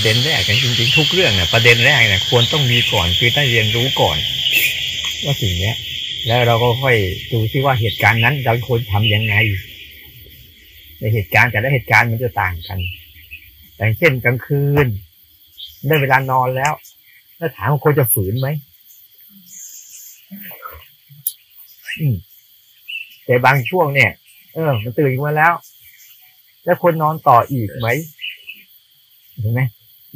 ประเด็นแรกจริงๆทุกเรื่องเนี่ยประเด็นแรกเนี่ยควรต้องมีก่อนคือต้องเรียนรู้ก่อน ว่าสิ่งเนี้ย แล้วเราก็ค่อยดูที่ว่าเหตุการณ์นั้น เราควรทำยังไง ในเหตุการณ์แต่ละเหตุการณ์มันจะต่างกันอย่างเช่นกลางคืนได้เวลานอนแล้วแล้วถามว่าควรจะฝืนไหมแต่บางช่วงเนี่ย เออ มันตื่นมาแล้ว แล้วคนนอนต่ออีกไหมเห็นไหม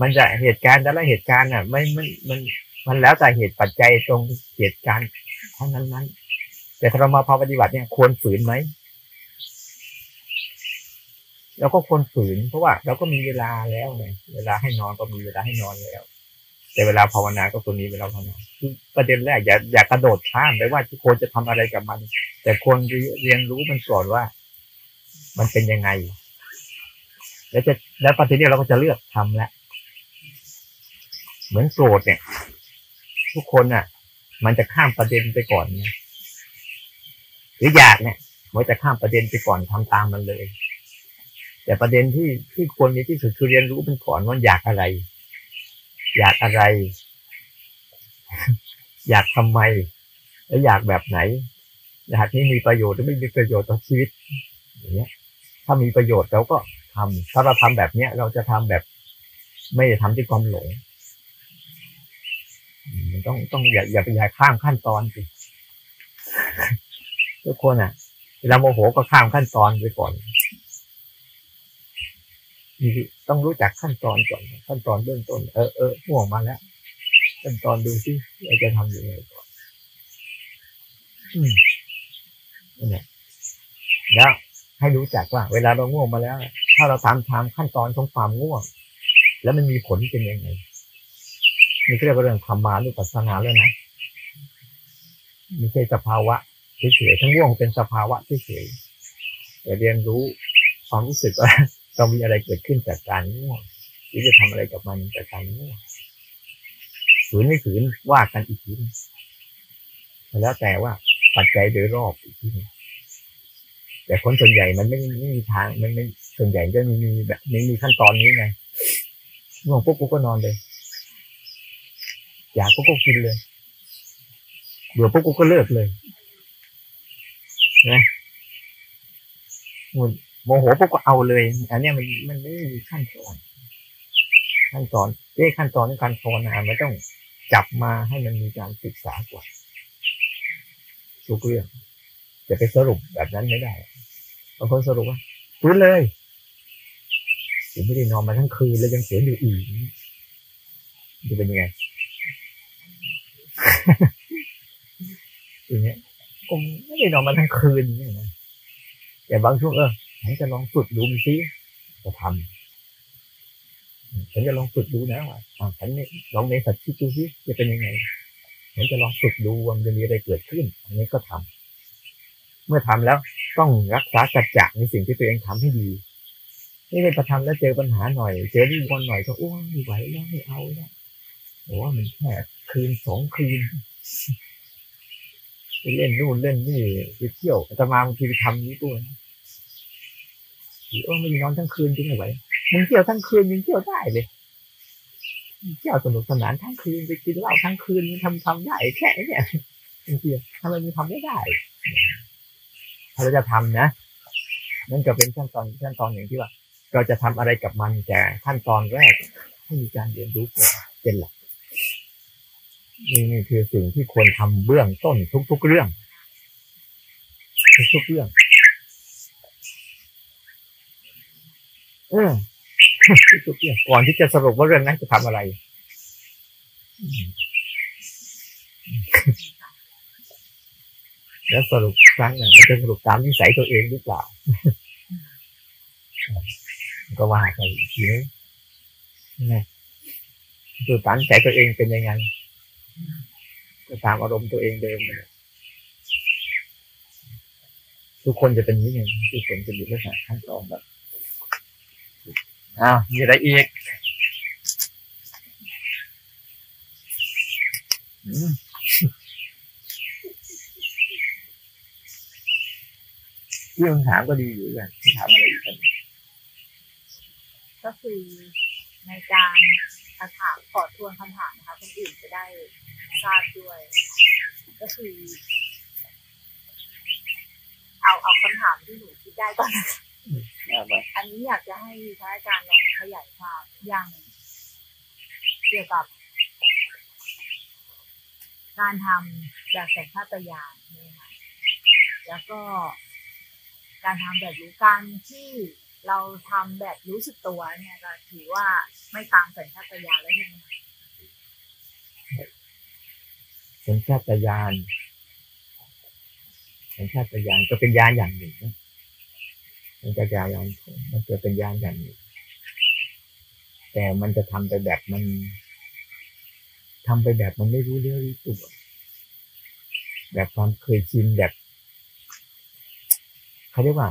มันจะเหตุการณ์แต่ละเหตุการณ์อะไม่ไมันมันมันแล้วแต่เหตุปัจจัยตรงเหตุการณ์ทั้งนั้นนั้นแต่ถ้าเรามาพอปฏิบัติเนี่ยควรฝืนไหมเราก็ควรฝืน เพราะว่าเราก็มีเวลาแล้วไงเวลาให้นอนก็มีเวลาให้นอนแล้ว แต่เวลาภาวนาก็ควรมีเวลาภาวนาคือประเด็นแรกอย่าอย่ากระโดดข้ามไปว่าควรจะทำอะไรกับมัน แต่ควรเรียนรู้มันก่อนว่า มันเป็นยังไง แล้วจะแล้วปฏิเดียวเราก็จะเลือกทำแล้ว เหมือนโกรธเนี่ย ทุกคนอะ มันจะข้ามประเด็นไปก่อนเนี่ยหรืออยากเนี่ยมันจะข้ามประเด็นไปก่อนทำตามมันเลย แต่ประเด็นที่ที่ควรมีที่สุดคือเรียนรู้มันก่อนว่าอยากอะไร อยากอะไร อยากทำไม แล้วอยากแบบไหนอยากนี้มีประโยชน์หรือไม่มีประโยชน์ต่อชีวิตอย่างเงี้ย ถ้ามีประโยชน์เราก็ทำถ้าเราทำแบบเนี้ย เราจะทำแบบ ไม่ได้ทำที่ความหลง มันต้องต้องอย่าอย่าไปอย่าข้ามขั้นตอนสิทุกคนอะเวลาโมโหก็ข้ามขั้นตอนไปก่อนต้องรู้จักขั้นตอนก่อนขั้นตอนเบื้องต้นเออเออห่วงมาแล้วขั้นตอนดูซิเราจะทำยังไงก่อนอืมเนี่ยแล้วให้รู้จักว่า เวลาเราง่วงมาแล้ว ถ้าเราตามทางขั้นตอนของความง่วง แล้วมันมีผลเป็นยังไง นี่เรียกว่าเรื่องธรรมานุปัสสนาแล้วนะไม่ใช่สภาวะเฉยๆทั้งง่วงเป็นสภาวะเฉยๆแต่เรียนรู้ความรู้สึกว่าต้องมีอะไรเกิดขึ้นจากการง่วงหรือจะทำอะไรกับมันจากการง่วงฝืนไม่ฝืนว่ากันอีกทีแล้วแต่ว่าปัจจัยโดยรอบอีกทีแต่คนส่วนใหญ่มันไม่ไม่มีทางมันไม่ส่วนใหญ่ก็มีมีแบบไม่มีขั้นตอนนี้ไงง่วงปุ๊บกูก็นอนเลย อยากปุ๊บก็กินเลยเบื่อปุ๊กูก็เลิกเลยนะโมโหปุ๊บก็เอาเลย อันนี้มันมันไม่มีขั้นตอนขั้นตอนเอ้ขั้นตอนในการภาวนามันต้องจับมาให้มันมีการศึกษาก่อนทุกเรื่องจะไปสรุปแบบนั้นไม่ได้บางคนสรุปว่าฟื้นเลยผมไม่ได้นอนมาทั้งคืนแล้วยังเสียอยู่อีกจะเป็นยังไง อย่างเงี้ยผมไม่ได้นอนมาทั้งคืนนี่นะแต่บางช่วงเออฉันจะลองฝึกดูซิจะทำฉันจะลองฝึกดูนะว่าฉันลองในสัตว์ที่ดูซิจะเป็นยังไงฉันจะลองฝึกดูว่ามันจะมีอะไรเกิดขึ้น อันนี้ก็ทำเมื่อทำแล้วต้องรักษาจัดจักในสิ่งที่ตัวเองทำให้ดีไม่ได้ประทำแล้วเจอปัญหาหน่อย เจอวิบนหน่อยก็อ้วนไม่ไหวแล้วไม่เอาแล้ว โอ้มันแค่คืนสองคืนไปเล่นนู่นเล่นนี่ไปเที่ยวจะมาบางทีไปทำนี้ด้วยเออไม่นอนทั้งคืนจริงไหมมึงเที่ยวทั้งคืนมึงเที่ยวได้เลยเที่ยวสนุกสนานทั้งคืนไปกินเหล้าทั้งคืนมึงทำทำได้แค่เนี่ยจริงๆทำไมมึงทำไม่ได้ถ้าเราจะทำนะนั่นก็เป็นขั้นตอนขั้นตอนอย่างที่ว่า เราจะทำอะไรกับมันแต่ขั้นตอนแรกให้มีการเรียนรู้ก่อนเป็นหลัก นี่คือสิ่งที่ควรทำเบื้องต้นทุก ๆ เรื่อง ทุกๆเรื่องเออทุกๆเรื่องก่อนที่จะสรุปว่าเรื่องนั้นจะทำอะไรแล้วสรุปครั้งหนึ่งจะสรุปตามนิสัยตัวเองหรือเปล่าก็ว่าไปอีกทีนึงนะดูตามนิสัยตัวเองเป็นยังไง ก็ตามอารมณ์ตัวเองเดิมทุกคนจะเป็นอย่างนี้ทุกคนจะอยู่ลักษณะขั้นตอนแบบอ้าวมีอะไรอีกที่คำถามก็ดีอยู่กันถามอะไรอีกกันก็คือในการถามขอทวนคำถามนะคะคนอื่นจะได้ ทราบด้วย ก็คือ เอาเอาคำถามที่หนูคิดได้ก่อนนะคะเอาไปอันนี้อยากจะให้พระอาจารย์ลองขยายความอย่างเกี่ยวกับ การทำแบบสัญชาตญาณนี่ค่ะแล้วก็การทำแบบรู้การที่เราทำแบบรู้สึกตัวเนี่ยก็ถือว่าไม่ตามสัญชาตญาณแล้วใช่ไหมคะ สัญชาตญาณสัญชาตญาณก็เป็นญาณอย่างหนึ่งนะสัญชาตญาณมันจะเป็นญาณอย่างหนึ่ง แต่มันจะทำไปแบบมันทำไปแบบมันไม่รู้เรื่องรู้ตัวแบบความเคยชินแบบเขาเรียกว่า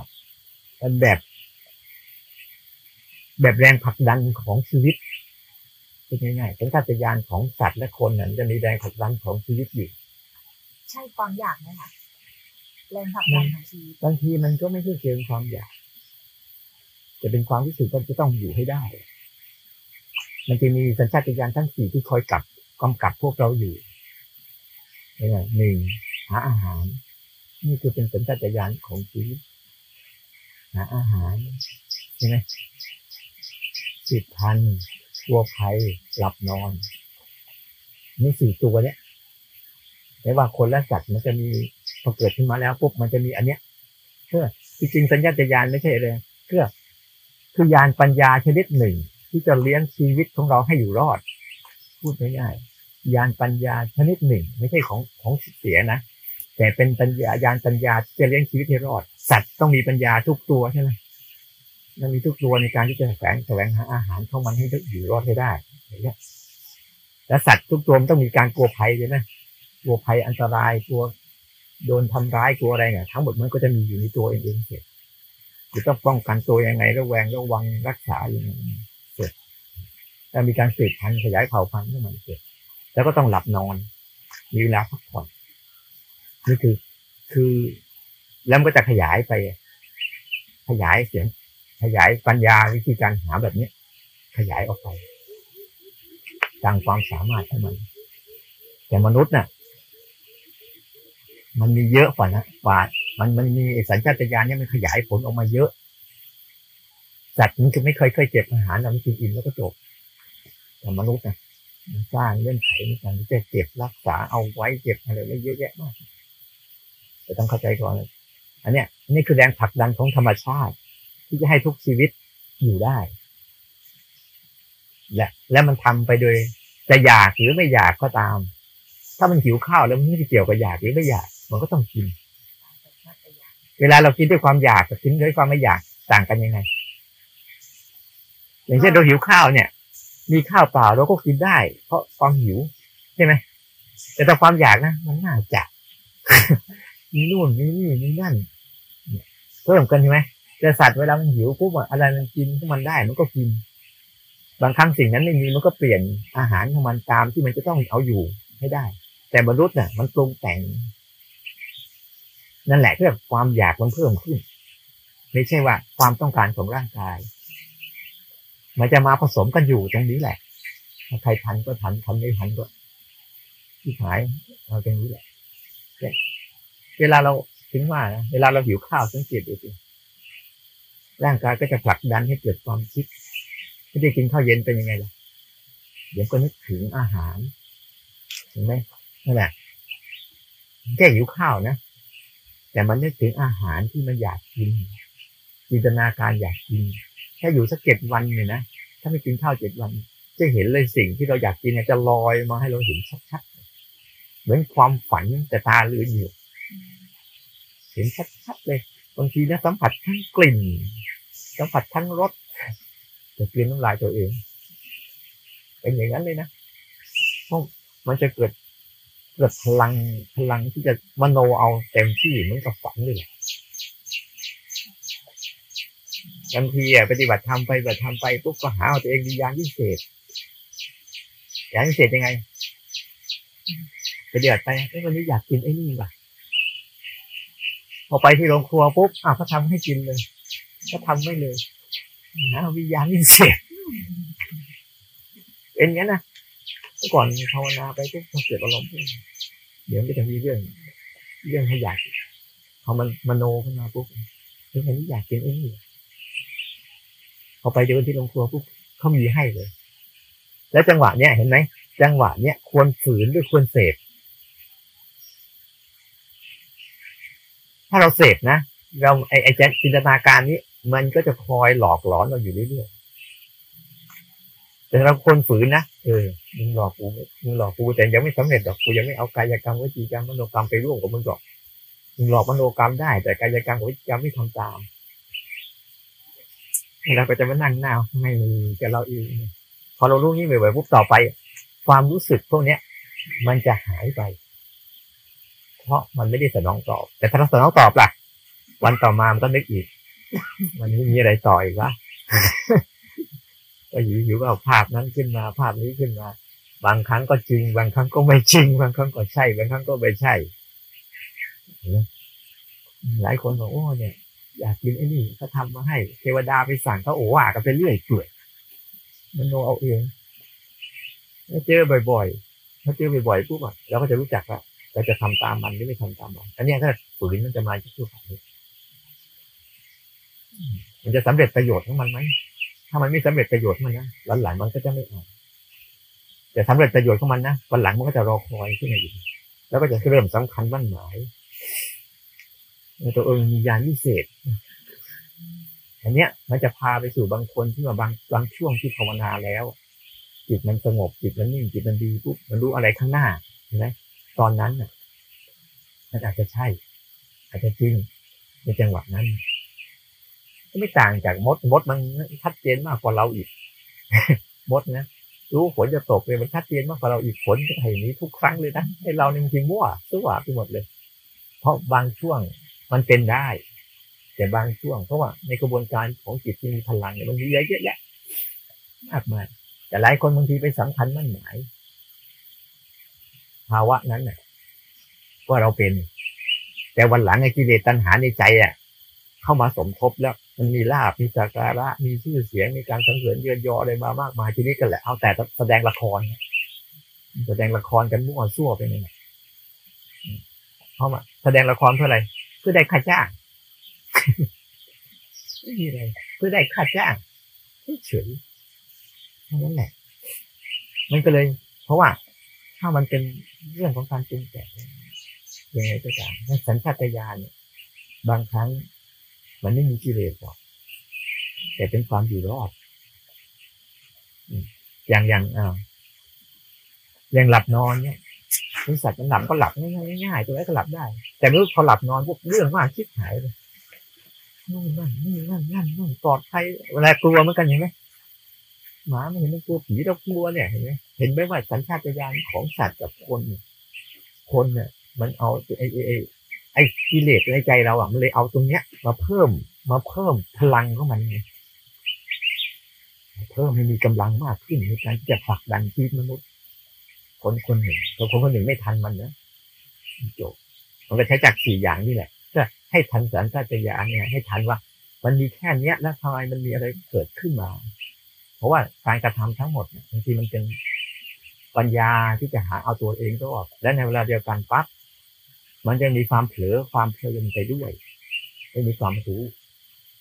แบบ แบบแรงผลักดันของชีวิต เป็นง่ายๆสัญชาตญาณของสัตว์และคนนั้นจะมีแรงผลักดันของชีวิตอยู่ใช่ความอยากไหมคะแรงผลักดันของชีวิตบางทีมันก็ไม่ใช่เชิงความอยากจะเป็นความรู้สึกว่าจะต้องอยู่ให้ได้ มันจะมีสัญชาตญาณทั้งสี่ที่คอยกลับกำกับพวกเราอยู่เนี่ยหนึ่งหาอาหาร นี่คือเป็นสัญชาตญาณของชีวิตหาอาหารใช่ไหมสิบพัน ตัวภัยหลับนอนนี่สี่ตัวเนี่ยไม่ว่าคนและสัตว์มันจะมีพอเกิดขึ้นมาแล้วปุ๊บมันจะมีอันเนี้ยเพื่อจริงสัญญาตญาณไม่ใช่เลยเพื่อคือยานปัญญาชนิดหนึ่ง ที่จะเลี้ยงชีวิตของเราให้อยู่รอด พูดง่ายๆยานปัญญาชนิดหนึ่ง ไม่ใช่ของของเสียนะแต่เป็นปัญญายานปัญญาที่จะเลี้ยงชีวิตให้รอด สัตว์ต้องมีปัญญาทุกตัวใช่ไหม มันมีทุกตัวในการที่จะแสวงแสวงหาอาหารเข้ามันให้อยู่รอดให้ได้อย่างเงี้ยแล้วสัตว์ทุกตัวมันต้องมีการกลัวภัยใช่ไหมกลัวภัยอันตรายกลัวโดนทำร้ายกลัวอะไรเนี่ยทั้งหมดมันก็จะมีอยู่ในตัวเองเองเสร็จจะต้องป้องกันตัวยังไงระแวงระวังรักษาอย่างไงเสร็จถ้ามีการสืบพันธุ์ขยายเผ่าพันธุ์ขึ้นมาเสร็จแล้วก็ต้องหลับนอนมีเวลาพักผ่อนนี่คือคือแล้วมันก็จะขยายไป ขยายเสียง ขยายปัญญาวิธีการหาแบบนี้ ขยายออกไปตามความสามารถของมัน แต่มนุษย์น่ะ มันมีเยอะกว่านะกว่ามันมันมีสัญชาตญาณเนี่ยมันขยายผลออกมาเยอะสัตว์มันจะไม่เคยเคยเก็บอาหารเรากินอิ่มแล้วก็จบแต่มนุษย์นะมันสร้างเงื่อนไขในการที่จะเก็บรักษาเอาไว้เก็บอะไรไว้เยอะแยะมากแต่ต้องเข้าใจก่อนอันเนี้ยนนี้คือแรงผลักดันของธรรมชาติ ที่จะให้ทุกชีวิตอยู่ได้และและมันทำไปโดยจะอยากหรือไม่อยากก็ตาม ถ้ามันหิวข้าวแล้วมันไม่ได้เกี่ยวกับอยากหรือไม่อยาก มันก็ต้องกิน เวลาเรากินด้วยความอยากกับกินด้วยความไม่อยากต่างกันยังไง อย่างเช่นเราหิวข้าวเนี่ย มีข้าวเปล่าเราก็กินได้ เพราะความหิวใช่ไหมแต่ถ้าความอยากนะมันน่าจะมีนู่นมีนี่มีนั่นเนี่ยเพิ่มกันใช่ไหม แต่สัตว์เวลามันหิวปุ๊บอะไรมันกินของมันได้มันก็กิน บางครั้งสิ่งนั้นไม่มีมันก็เปลี่ยนอาหารของมันตามที่มันจะต้องเอาอยู่ให้ได้ แต่มนุษย์น่ะ มันปรุงแต่ง นั่นแหละคือความอยากมันเพิ่มขึ้น ไม่ใช่ว่าความต้องการของร่างกาย มันจะมาผสมกันอยู่ตรงนี้แหละถ้าใครทันก็ทันทันไม่ทันก็ที่หายเอาตรงนี้แหละเวลาเราถึงว่าเวลาเราหิวข้าวสังเกตดูสิ ร่างกายก็จะผลักดันให้เกิดความคิดไม่ได้กินข้าวเย็นเป็นยังไงล่ะเดี๋ยวก็นึกถึงอาหารเห็นไหมนั่นแหละแค่หิวข้าวนะ แต่มันนึกถึงอาหารที่มันอยากกิน จินตนาการอยากกินแค่อยู่สักเจ็ดวันเนี่ยนะถ้าไม่กินข้าวเจ็ดวัน จะเห็นเลยสิ่งที่เราอยากกินเนี่ยจะลอยมาให้เราเห็นชัดๆเหมือนความฝันแต่ตาลืมอยู่ เห็นชัดๆเลยบางทีนะสัมผัสทั้งกลิ่น สัมผัสทั้งรสจะกลืนน้ำลายตัวเอง เป็นอย่างนั้นเลยนะเพราะมันจะเกิดเกิดพลังพลังที่จะมโนเอาเต็มที่เหมือนกับฝันเลยบางทีอะปฏิบัติธรรมไปปฏิบัติธรรมไปปุ๊บก็หาตัวเองมียานพิเศษยานพิเศษยังไงปฏิบัติไปเอ้ยวันนี้อยากกินไอ้นี่ว่ะพอไปที่โรงครัวปุ๊บอ้าวเขาทำให้กินเลย ก็ทำไม่เลยหาวิญญาณพิเศษเป็นอย่างนั้นนะก่อนภาวนาไปปุ๊บพอเกิดอารมณ์เดี๋ยวมันจะมีเรื่อง เรื่องให้อยากพอมันมโนขึ้นมาปุ๊บเรื่องนี้อยากกินไอ้นี่พอไปเดินที่โรงครัวปุ๊บเขามีให้เลย แล้วจังหวะเนี้ยเห็นไหมจังหวะเนี้ยควรฝืนหรือควรเสพถ้าเราเสพนะ เราไอ้ไอ้จินตนาการนี้ มันก็จะคอยหลอกหลอนเราอยู่เรื่อยๆ แต่เราควรฝืนนะ เออ มึงหลอกกู มึงหลอกกูแต่ยังไม่สำเร็จหรอก กูยังไม่เอากายกรรมวิจีกรรมมโนกรรมไปร่วมกับมึงหรอก มึงหลอกมโนกรรมได้ แต่กายกรรมวิจีกรรมไม่ทำตามเราก็จะมานั่งหน้าไม่มีกับเราเองพอเรารู้นี้บ่อยๆปุ๊บต่อไป ความรู้สึกพวกเนี้ย มันจะหายไป เพราะมันไม่ได้สนองตอบ แต่ถ้าเราสนองตอบล่ะ วันต่อมามันก็นึกอีก มันไม่มีอะไรต่ออีกวะก็อยู่อยู่ก็เอาภาพนั้นขึ้นมาภาพนี้ขึ้นมา บางครั้งก็จริง บางครั้งก็ไม่จริง บางครั้งก็ใช่ บางครั้งก็ไม่ใช่ หลายคนบอกโอ้เนี่ย อยากกินไอ้นี่เขาทำมาให้เทวดาไปสั่งเขาโอ้ว่ากันไปเรื่อยเปื่อยมันโนเอาเองถ้าเจอบ่อยๆ ถ้าเจอบ่อยๆปุ๊บอะเราก็จะรู้จักว่าเราจะทำตามมันหรือไม่ทำตามมันอันนี้ถ้าฝืนมันจะมาที่ตัวของนี้ มันจะสำเร็จประโยชน์ของมันไหมถ้ามันไม่สำเร็จประโยชน์มันนะหลังๆมันก็จะไม่เอาแต่สำเร็จประโยชน์ของมันนะวันหลังมันก็จะรอคอยขึ้นมาอีกแล้วก็จะเริ่มสำคัญมั่นหมายในตัวเองมียานวิเศษอันเนี้ย มันจะพาไปสู่บางคนที่ว่าบางบางช่วงที่ภาวนาแล้ว จิตมันสงบจิตมันนิ่งจิตมันดีปุ๊บมันรู้อะไรข้างหน้าเห็นไหมตอนนั้นน่ะมันอาจจะใช่ อาจจะจริงในจังหวะนั้น ไม่ต่างจากมดมดมันชัดเจนมากกว่าเราอีก มดนะรู้ฝนจะตกเลยมันชัดเจนมากกว่าเราอีกฝนจะไถ่นี้ทุกครั้งเลยนะให้เราเนี่ยจริงมั่วสั่วไปหมดเลย เพราะบางช่วงมันเป็นได้ แต่บางช่วงเพราะว่าในกระบวนการของจิตที่มีพลังเนี่ยมันมีเยอะแยะมากมายแต่หลายคนบางทีไปสำคัญมั่นหมายภาวะนั้นน่ะว่าเราเป็น แต่วันหลังไอ้กิเลสตัณหาในใจอะ เข้ามาสมทบแล้ว มันมีลาบมีสักการะ มีชื่อเสียง มีการสังเสริญเยือนยออะไรมามากมายทีนี้ก็แหละ เอาแต่แสดงละคร แสดงละครกันมั่วซั่วไปนี่เพราะว่าแสดงละครเพื่ออะไร เพื่อได้ค่าจ้างไม่มีอะไร เพื่อได้ค่าจ้างเฉยเท่านั้นแหละ มันก็เลย เพราะว่า ถ้ามันเป็นเรื่องของการปรุงแต่งยังไงก็ตามสัญชาตญาณเนี่ยบางครั้ง มันไม่มีกิเลสหรอกแต่เป็นความอยู่รอด อย่างอย่างอ่าอย่างหลับนอนเนี่ยบริษัทมันหลับก็หลับง่ายๆตัวนี้ก็หลับได้ แต่เมื่อพอหลับนอนพวกเรื่องมากคิดหายเลยนั่นนั่นนี่นั่นนั่นนั่นปลอดภัยเวลากลัวเหมือนกันเห็นไหมหมาไม่เห็นมันกลัวผีเรากลัวเนี่ยเห็นไหมเห็นไหมว่าสัญชาตญาณของสัตว์กับคน คนเนี่ยมันเอาไอ้ไอ้ ไอ้กิเลสในใจเราอะมันเลยเอาตรงเนี้ย มาเพิ่มมาเพิ่มพลังของมันไงเพิ่มให้มีกำลังมากขึ้นในการที่จะผลักดันชีวิตมนุษย์ คนคนหนึ่งคนคนหนึ่งไม่ทันมันนะจบมันก็ใช้จากสี่อย่างนี่แหละก็ให้ทันสัญชาตญาเนี่ยให้ทันว่า มันมีแค่เนี้ย แล้วทำไมมันมีอะไรเกิดขึ้นมา เพราะว่าการกระทำทั้งหมดบางทีมันเป็นปัญญาที่จะหาเอาตัวเองก็ออกและในเวลาเดียวกันปั๊บ มันจะมีความเผลอความเพลินไปด้วย ไม่มีความรู้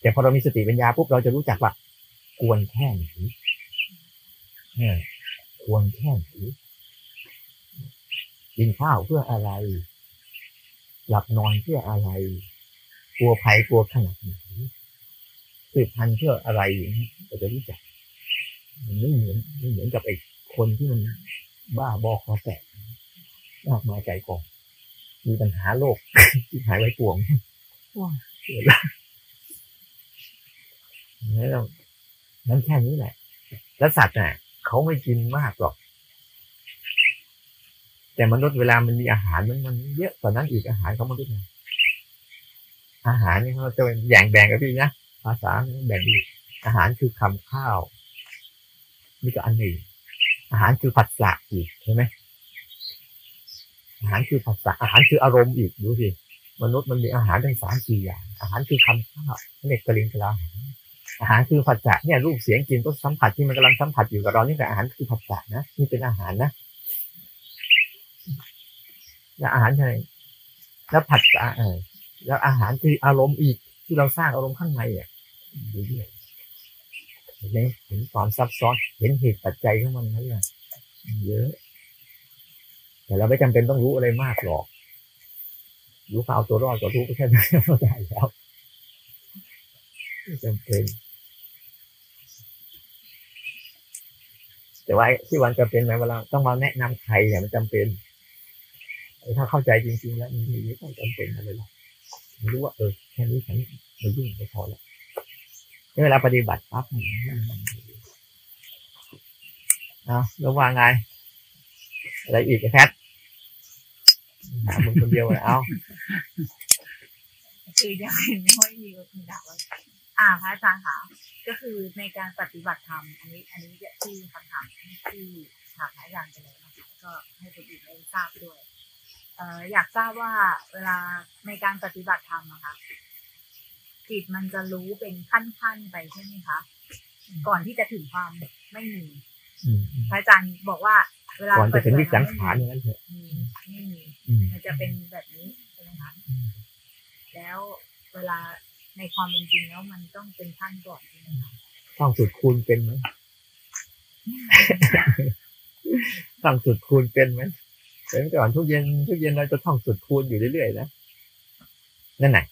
แต่พอเรามีสติปัญญาปุ๊บเราจะรู้จักว่าควรแค่ไหนเนี่ยควรแค่ไหนกินข้าวเพื่ออะไร หลับนอนเพื่ออะไร กลัวภัยกลัวขนาดไหนสืบพันเพื่ออะไรอย่างนี้เราจะรู้จักมันไม่เหมือนไม่เหมือนกับไอ้คนที่มันบ้าบอคอแตกมากมายใจกอง มีปัญหาโลกที่หายไว้ปวงว้าเกิดแล้วแล้วนั้นแค่นี้แหละ แล้วสัตว์น่ะเขาไม่กินมากหรอก แต่มนุษย์เวลามันมีอาหารมันมันเยอะกว่านั้นอีกอาหารของมนุษย์นะอาหารนี่เขาจะเป็นแบ่งแบ่งกับพี่นะภาษาแบ่งอีกอาหารคือคำข้าวนี่ก็อันหนึ่งอาหารคือผัสสะอีกใช่ไหม อาหารคือภาษาอาหารคืออารมณ์อีกดูสิมนุษย์มันมีอาหารทั้งสามสี่อย่าง อาหารคือคำข้าวเนกกระลิงกระลาอาหารคือผัสสะเนี่ยรูปเสียงกลิ่นรสสัมผัสที่มันกำลังสัมผัสอยู่กับเรานี่แต่อาหารคือผัสสะนะนี่เป็นอาหารนะแล้วอาหารใช่แล้วผัสสะเออแล้วอาหารคืออารมณ์อีกที่เราสร้างอารมณ์ข้างในอะดูดิเห็นไหมเห็นความซับซ้อนเห็นเหตุปัจจัยของมันนั่นแหละเยอะ แต่เราไม่จำเป็นต้องรู้อะไรมากหรอกรู้ข่าวตัวรอดก็รู้ก็แค่นั้นก็ได้แล้วจำเป็น แต่ว่าที่วันจะเป็นไหมเวลาต้องมาแนะนำใครเนี่ยมันจำเป็นถ้าเข้าใจจริงๆ แล้วมันไม่ต้องจำเป็นอะไรหรอกรู้ว่าเออแค่นี้ฉันไม่ยุ่งก็พอแล้วเวลาปฏิบัติปั๊บเอาแล้วว่าไง อะไรอีกแคท หามึงคนเดียวเลยเอาคือยังไม่มีคำถามว่าอ่าพระอาจารย์ค่ะก็คือในการปฏิบัติธรรมอันนี้ อันนี้ที่คำถามที่ถามพระอาจารย์ไปแล้วนะคะก็ให้คนอื่นได้ทราบด้วยเอ่ออยากทราบว่าเวลาในการปฏิบัติธรรมอะคะจิตมันจะรู้เป็นขั้นๆไปใช่ไหมคะ ก่อนที่จะถึงความไม่มี พระอาจารย์บอกว่า เวลาก่อนจะถึงปวิฏิสับังติธรขารรมอย่างนั้นเถอะมีไม่มีอืมมันจะเป็นแบบนี้ใช่ไหมคะอืมแล้วเวลาในความเป็นจริงแล้วมันต้องเป็นขั้นก่อนใช่ไหมคะท่องสุดคูณเป็นไหมท่องสุดคูณเป็นไหมเป็นก่อนทุกเย็นทุกเย็นเราจะท่องสุดคูณอยู่เรื่อยๆนะนั่นไหนะ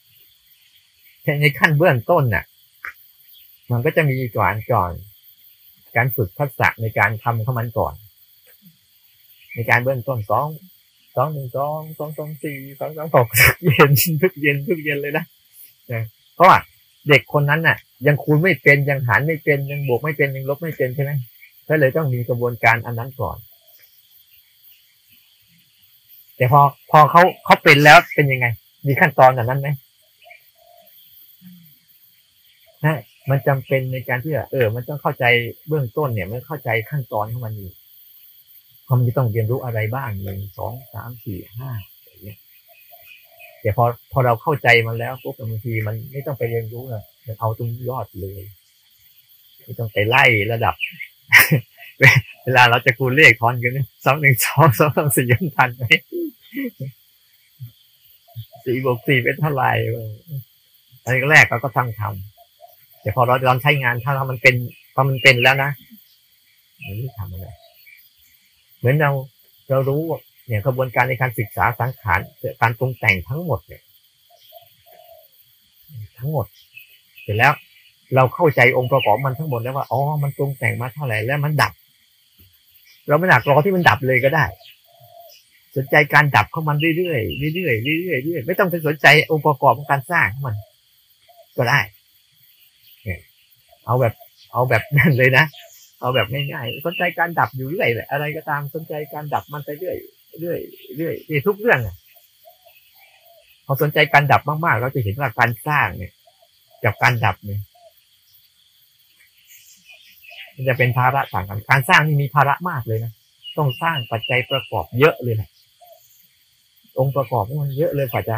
ในขั้นเบื้องต้นน่ะ มันก็จะมีก่อนก่อน การฝึกทักษะในการทำของมันก่อน ในการเบื้องต้นสองสองหนึ่งสองสองสองสี่สองสองหกเย็นทุกเย็นทุกเย็นเลยนะนเพราะว่าเด็กคนนั้นน่ะ ยังคูณไม่เป็นยังหารไม่เป็นยังบวกไม่เป็นยังลบไม่เป็นใช่ไหมก็เลยต้องมีกระบวนการอันนั้นก่อน แต่พอพอเขาเขาเป็นแล้วเป็นยังไง มีขั้นตอนแบบนั้นไหมใช่ มันจำเป็นในการที่เออ มันต้องเข้าใจเบื้องต้นเนี่ย มันเข้าใจขั้นตอนของมันอยู่ความจะต้องเรียนรู้อะไรบ้างหนึ่งสองสามสี่ห้าอย่างเงี้ยแต่พอพอเราเข้าใจมันแล้วปุ๊บบางทีมันไม่ต้องไปเรียนรู้อะมันเอาตรงยอดเลยไม่ต้องไปไล่ระดับ เวลาเราจะคูณเลขทอนกันสองหนึ่งสองสองสองสี่ยันทันไหมสี่บวกสี่เป็นเท่าไหร่อันแรกเราก็ตั้งทำ แต่พอเราลองใช้งานถ้ามันเป็นพอมันเป็นแล้วนะมันไม่ทำอะไรเหมือนเราเรารู้เนี่ยกระบวนการในการศึกษาสังขารการปรุงแต่งทั้งหมดเนี่ยทั้งหมด เสร็จแล้วเราเข้าใจองค์ประกอบมันทั้งหมดแล้วว่าอ๋อมันปรุงแต่งมาเท่าไหร่แล้วมันดับ เราไม่หนักรอที่มันดับเลยก็ได้ สนใจการดับของมันเรื่อยๆเรื่อยๆเรื่อยๆเรื่อยๆไม่ต้องไปสนใจองค์ประกอบของการสร้างของมัน ก็ได้ เอาแบบ เอาแบบนั่นเลยนะ เอาแบบง่ายๆสนใจการดับอยู่เรื่อยเลยอะไรก็ตามสนใจการดับมันไปเรื่อยเรื่อยเรื่อยนี่ทุกเรื่องอะพอสนใจการดับมากๆ เราจะเห็นว่าการสร้างเนี่ยกับการดับเนี่ยมันจะเป็นภาระต่างกัน การสร้างนี่มีภาระมากเลยนะต้องสร้างปัจจัยประกอบเยอะเลยนะองค์ประกอบมันเยอะเลยกว่าจะ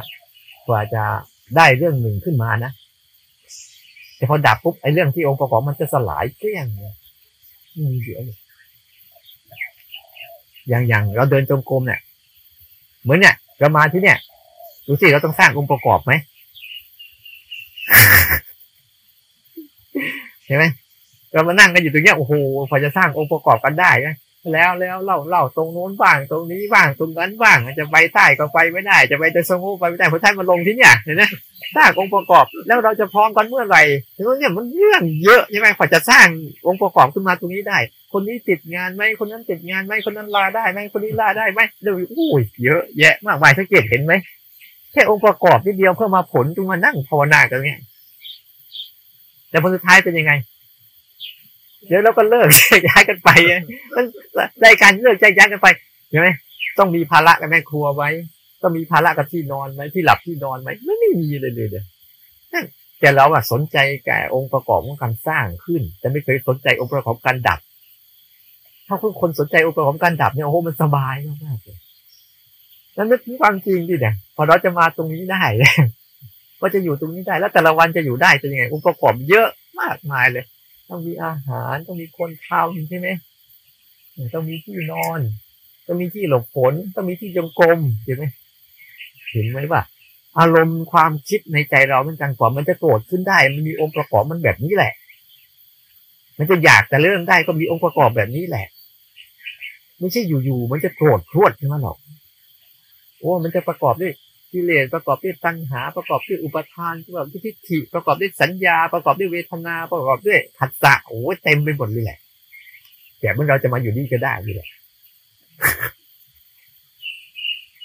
กว่าจะได้เรื่องหนึ่งขึ้นมานะ แต่พอดับปุ๊บไอ้เรื่องที่องค์ประกอบมันจะสลายเกลี้ยงเลยมีเยอะเลยอย่างอย่างเราเดินจงกรมเนี่ย เหมือนเนี่ยเรามาที่เนี่ยดูสิเราต้องสร้างองค์ประกอบไหมใช่ไหมเรามานั่งกันอยู่ตรงเนี้ยโอ้โหพอจะสร้างองค์ประกอบกันได้นะ แล้วแล้วเล่าเล่าตรงโน้นบ้างตรงนี้บ้างตรงนั้นบ้างจะไปใต้ก็ไปไม่ได้ จะไปจะสงบไปไม่ได้เพราะท่านมาลงที่เนี่ยเห็นไหมสร้างองค์ประกอบแล้วเราจะพร้อมกันเมื่อไหร่ถึงเนี่ยมันเรื่องเยอะใช่ไหมพอจะสร้างองค์ประกอบขึ้นมาตรงนี้ได้ คนนี้ติดงานไหมคนนั้นติดงานไหมคนนั้นลาได้ไหมคนนี้ลาได้ไหมเดี๋ยวโอ้ยเยอะแยะมากมายสังเกตเห็นไหมแค่องค์ประกอบนิดเดียวเพื่อมาผลจงมานั่งภาวนากันเนี่ยแต่ผลสุดท้ายเป็นยังไง เดี๋ยวเราก็เลิกแยกย้ายกันไปมันรายการเลิกแยกย้ายกันไปใช่ไหมต้องมีภาระกับแม่ครัวไว้ ต้องมีภาระกับที่นอนไหมที่หลับที่นอนไหมไม่ไม่มีเลยเลยเดียวแต่เราอะสนใจแก่องค์ประกอบของการสร้างขึ้น แต่ไม่เคยสนใจองค์ประกอบการดับ ถ้าคุณคนสนใจองค์ประกอบการดับเนี่ยโอ้โหมันสบายมากเลยนั่นเป็นความจริงดิเนี่ยพอเราจะมาตรงนี้ได้ก็จะอยู่ตรงนี้ได้แล้วแต่ละวันจะอยู่ได้จะยังไงองค์ประกอบเยอะมากมายเลย ต้องมีอาหาร ต้องมีคนทำใช่ไหมต้องมีที่นอน ต้องมีที่หลบฝน ต้องมีที่จงกรมใช่ไหมเห็นไหมว่าอารมณ์ความคิดในใจเรามันจังกว่ามันจะโกรธขึ้นได้ มันมีองค์ประกอบมันแบบนี้แหละ มันจะอยากจะเริ่มได้ก็มีองค์ประกอบแบบนี้แหละ ไม่ใช่อยู่ๆมันจะโกรธพรวดใช่ไหมหรอกโอ้มันจะประกอบด้วย กิเลสประกอบด้วยตัณหาประกอบด้วยอุปทานประกอบด้วยทิฏฐิประกอบด้วยสัญญา ประกอบด้วยเวทนาประกอบด้วยขัดสะโอ้เต็มไปหมดเลยแหละแต่เมื่อเราจะมาอยู่นี่ก็ได้อยู่แหละ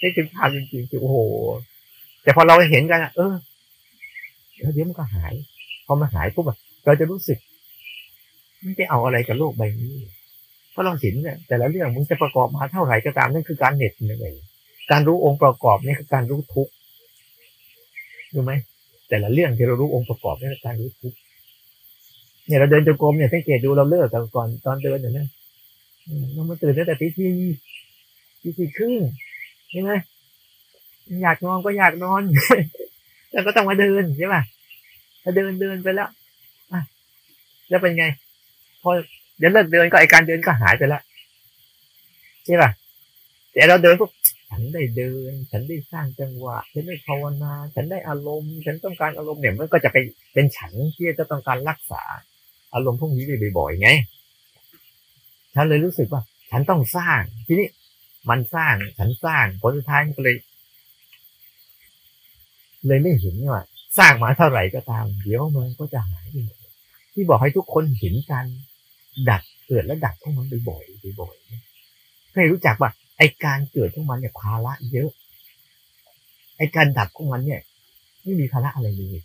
นี่คือภาพจริงๆคือโอ้โห แต่พอเราเห็นกันเออเดี๋ยวมันก็หาย พอมันหายปุ๊บเราจะรู้สึกไม่ได้เอาอะไรกับโลกใบนี้เพราะเราเห็นเนี่ยแต่ละเรื่องมึงจะประกอบมาเท่าไหร่ก็ตามนั่นคือการเหน็ดเหนื่อย การรู้องค์ประกอบนี่คือการรู้ทุกข์รู้ไหมแต่ละเรื่องที่เรารู้องค์ประกอบนี่คือการรู้ทุกข์เนี่ยเราเดินจงกรมเนี่ยสังเกตดูเราเลิกกันก่อนตอนเดินอย่างนั้นเรามาตื่นตั้งแต่ตีสี่ตีสี่ครึ่งใช่ไหมอยากนอนก็อยากนอนแล้วก็ต้องมาเดินใช่ป่ะถ้าเดินเดินไปแล้วอะแล้วเป็นไง พอเดี๋ยวเลิกเดินก็ไอการเดินก็หายไปแล้วใช่ป่ะแต่เราเดินปุ๊บ ฉันได้เดิน ฉันได้สร้างจังหวะ ฉันได้ภาวนา ฉันได้อารมณ์ ฉันต้องการอารมณ์เนี่ยมันก็จะไปเป็นฉันที่จะต้องการรักษา อารมณ์พวกนี้บ่อยๆไง ฉันเลยรู้สึกว่า ฉันต้องสร้าง ทีนี้มันสร้าง ฉันสร้าง ผลสุดท้ายก็เลย เลยไม่เห็นว่า สร้างมาเท่าไหร่ก็ตาม เดี๋ยวมันก็จะหายไปหมดที่บอกให้ทุกคนเห็นกัน ดัดเกิดและดับของมันบ่อยๆบ่อยๆให้รู้จักว่า ไอการเกิดของมันเนี่ยภาระเยอะ ไอการดับของมันเนี่ย ไม่มีภาระอะไรเลย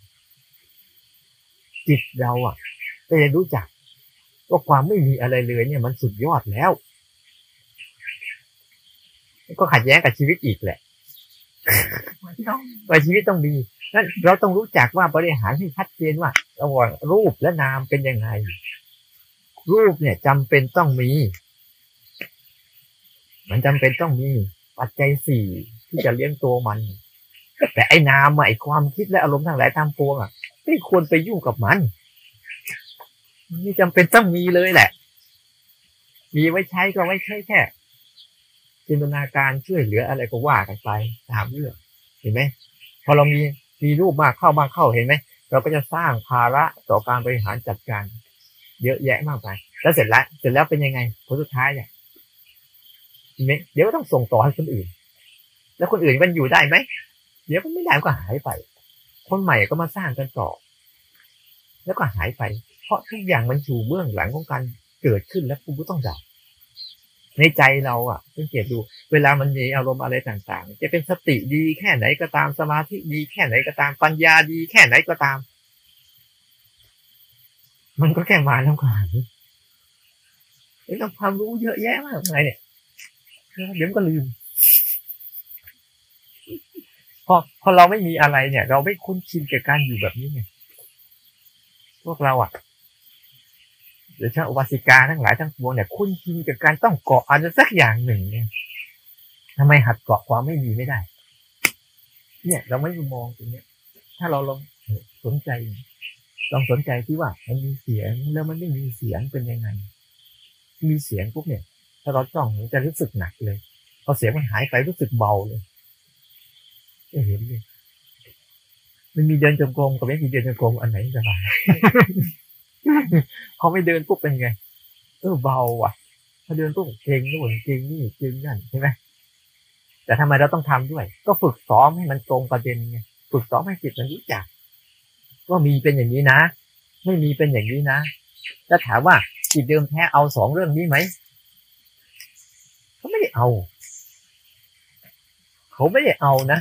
จิตเราอะก็จะรู้จักว่าความไม่มีอะไรเลย เนี่ยมันสุดยอดแล้ว ก็ขัดแย้งกับชีวิตอีกแหละว่าชีวิตต้องมีนั่นเราต้องรู้จักว่าบริหารให้ชัดเจนว่าระหว่างรูปและนามเป็นยังไง รูปเนี่ยจำเป็นต้องมี มันจำเป็นต้องมีปัจจัยสี่ที่จะเลี้ยงตัวมัน แต่ไอ้นามไอ้ความคิดและอารมณ์ทั้งหลายตามปวงอะไม่ควรไปยุ่งกับมันนี่จำเป็นต้องมีเลยแหละ มีไว้ใช้ก็ไว้ใช้แค่จินตนาการช่วยเหลืออะไรก็ว่ากันไปตามเรื่องเห็นไหมพอเรามีมีรูปมากเข้ามากเข้าเห็นไหมเราก็จะสร้างภาระต่อการบริหารจัดการ เยอะแยะมากไปแล้วเสร็จแล้วเสร็จแล้วเป็นยังไงผลสุดท้ายเนี่ย เดี๋ยวก็ต้องส่งต่อให้คนอื่น แล้วคนอื่นมันอยู่ได้ไหมเดี๋ยวมันไม่ได้ก็หายไป คนใหม่ก็มาสร้างกันต่อ แล้วก็หายไป เพราะทุกอย่างมันอยู่เบื้องหลังของการเกิดขึ้นแล้วคุณก็ต้องดับในใจเราอะสังเกตดู เวลามันมีอารมณ์อะไรต่างๆ จะเป็นสติดีแค่ไหนก็ตามสมาธิดีแค่ไหนก็ตามปัญญาดีแค่ไหนก็ตาม มันก็แค่มาแล้วก็หายไอ้ต้องความรู้เยอะแยะมากมายเนี่ย เดี๋ยวก็ลืม พอพอเราไม่มีอะไรเนี่ย เราไม่คุ้นชินกับการอยู่แบบนี้ไงพวกเราอะหรือชาวอุบาสิกาทั้งหลายทั้งปวงเนี่ย คุ้นชินกับการต้องเกาะอะไรสักอย่างหนึ่งเนี่ยทำไมหัดเกาะความไม่มีไม่ได้ เนี่ย เราไม่มองตรงนี้ถ้าเราลองสนใจลองสนใจที่ว่า มันมีเสียงแล้วมันไม่มีเสียงเป็นยังไง มีเสียงปุ๊บเนี่ย ถ้าเราจ้องจะรู้สึกหนักเลยพอเสียงมันหายไปรู้สึกเบาเลยไม่เห็นเลยมันมีเดินจงกรมกับไม่มีเดินจงกรมอันไหนสบายพอไม่เดินปุ๊บเป็นไงเออเบาว่ะพอเดินปุ๊บเก่งนู่นเก่งนี่เก่งนั่นใช่ไหมแต่ทำไมเราต้องทำด้วย ก็ฝึกซ้อมให้มันตรงประเด็นไงฝึกซ้อมให้จิตมันรู้จักว่ามีเป็นอย่างนี้นะ ไม่มีเป็นอย่างนี้นะจะถามว่าจิตเดิมแท้เอาสองเรื่องนี้ไหม เขาไม่ได้เอา เขาไม่ได้เอานะ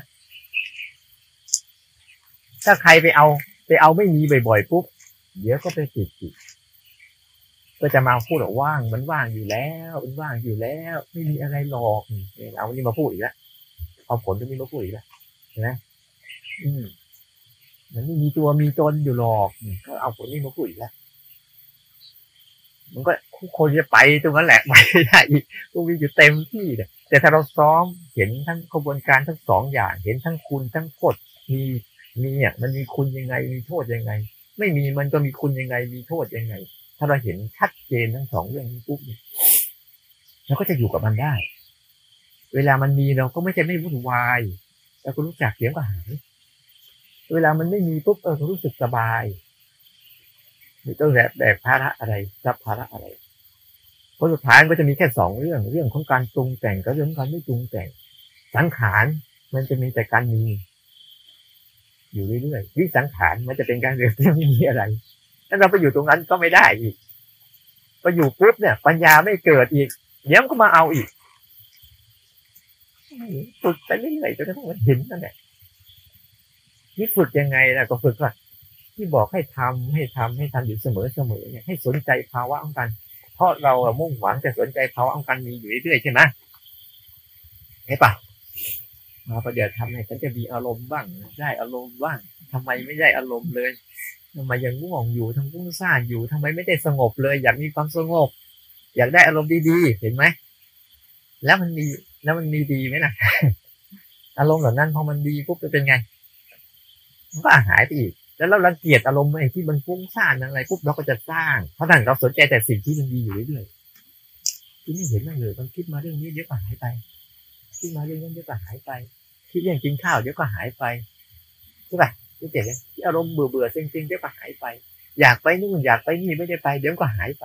ถ้าใครไปเอา ไปเอาไม่มีบ่อยๆปุ๊บ เดี๋ยวก็ไปติดจิตก็จะมาพูดว่าว่างมันว่างอยู่แล้วมันว่างอยู่แล้ว ไม่มีอะไรหลอกเอาอันนี้มาพูดอีกแล้วเอาผลตรงนี้มาพูดอีกแล้วเห็นไหมอืมมันไม่มีตัวมีตนอยู่หรอกก็เอาผลนี้มาพูดอีกแล้ว มันก็คนจะไปตรงนั้นแหละไปได้อีกก็มีอยู่เต็มที่เลยแต่ถ้าเราซ้อมเห็นทั้งกระบวนการทั้งสองอย่าง เห็นทั้งคุณทั้งโทษมีมีอะมันมีคุณยังไงมีโทษยังไง ไม่มีมันก็มีคุณยังไงมีโทษยังไง ถ้าเราเห็นชัดเจนทั้งสองเรื่องนี้ปุ๊บเนี่ยเราก็จะอยู่กับมันได้ เวลามันมีเราก็ไม่ใช่ไม่วุ่นวายเราก็รู้จักเดี๋ยวก็หายเวลามันไม่มีปุ๊บเออก็รู้สึกสบาย ไม่ต้องแบกแบกภาระอะไรรับภาระอะไรเพราะสุดท้ายก็จะมีแค่สองเรื่องเรื่องของการปรุงแต่งกับเรื่องของการไม่ปรุงแต่ง สังขารมันจะมีแต่การมี อยู่เรื่อยๆวิสังขารมันจะเป็นการเรียนที่ไม่มีอะไรถ้าเราไปอยู่ตรงนั้นก็ไม่ได้อีกไปอยู่ปุ๊บเนี่ย ปัญญาไม่เกิดอีกเดี๋ยวมันก็มาเอาอีกฝึกไปเรื่อยๆจนกระทั่งมันเห็นนั่นแหละนี่ฝึกยังไงนะก็ฝึกว่า ที่บอกให้ทำให้ทำให้ทำอยู่เสมอเสมอเนี่ยให้สนใจภาวะของกันเพราะเรามุ่งหวังจะสนใจภาวะของกันมีอยู่เรื่อยๆใช่ไหมเห็นปะมาประเดี๋ยวทำให้ฉันจะมีอารมณ์บ้าง ได้อารมณ์บ้างทำไมไม่ได้อารมณ์เลยทำไมยังง่วงอยู่ทั้งฟุ้งซ่านอยู่ทำไมไม่ได้สงบเลย อยากมีความสงบ อยากได้อารมณ์ดีๆเห็นไหมแล้วมันมีแล้วมันมีดีไหมนะอารมณ์เหล่านั้นพอมันดีปุ๊บจะเป็นไงมันก็หายไปอีก แล้วเรารังเกียจอารมณ์ไอ้ที่มันฟุ้งซ่านอะไรปุ๊บเราก็จะสร้างเพราะนั้นเราสนใจแต่สิ่งที่มันดีอยู่เรื่อยๆที่ไม่เห็นมันเลยมันคิดมาเรื่องนี้เดี๋ยวก็หายไปคิดมาเรื่องนั้นเดี๋ยวก็หายไปคิดเรื่องกินข้าวเดี๋ยวก็หายไปใช่ป่ะที่เจ็บเลยที่อารมณ์เบื่อเบื่อๆเซ็งเดี๋ยวก็หายไป อยากไปนู่นอยากไปนี่ไม่ได้ไป เดี๋ยวก็หายไป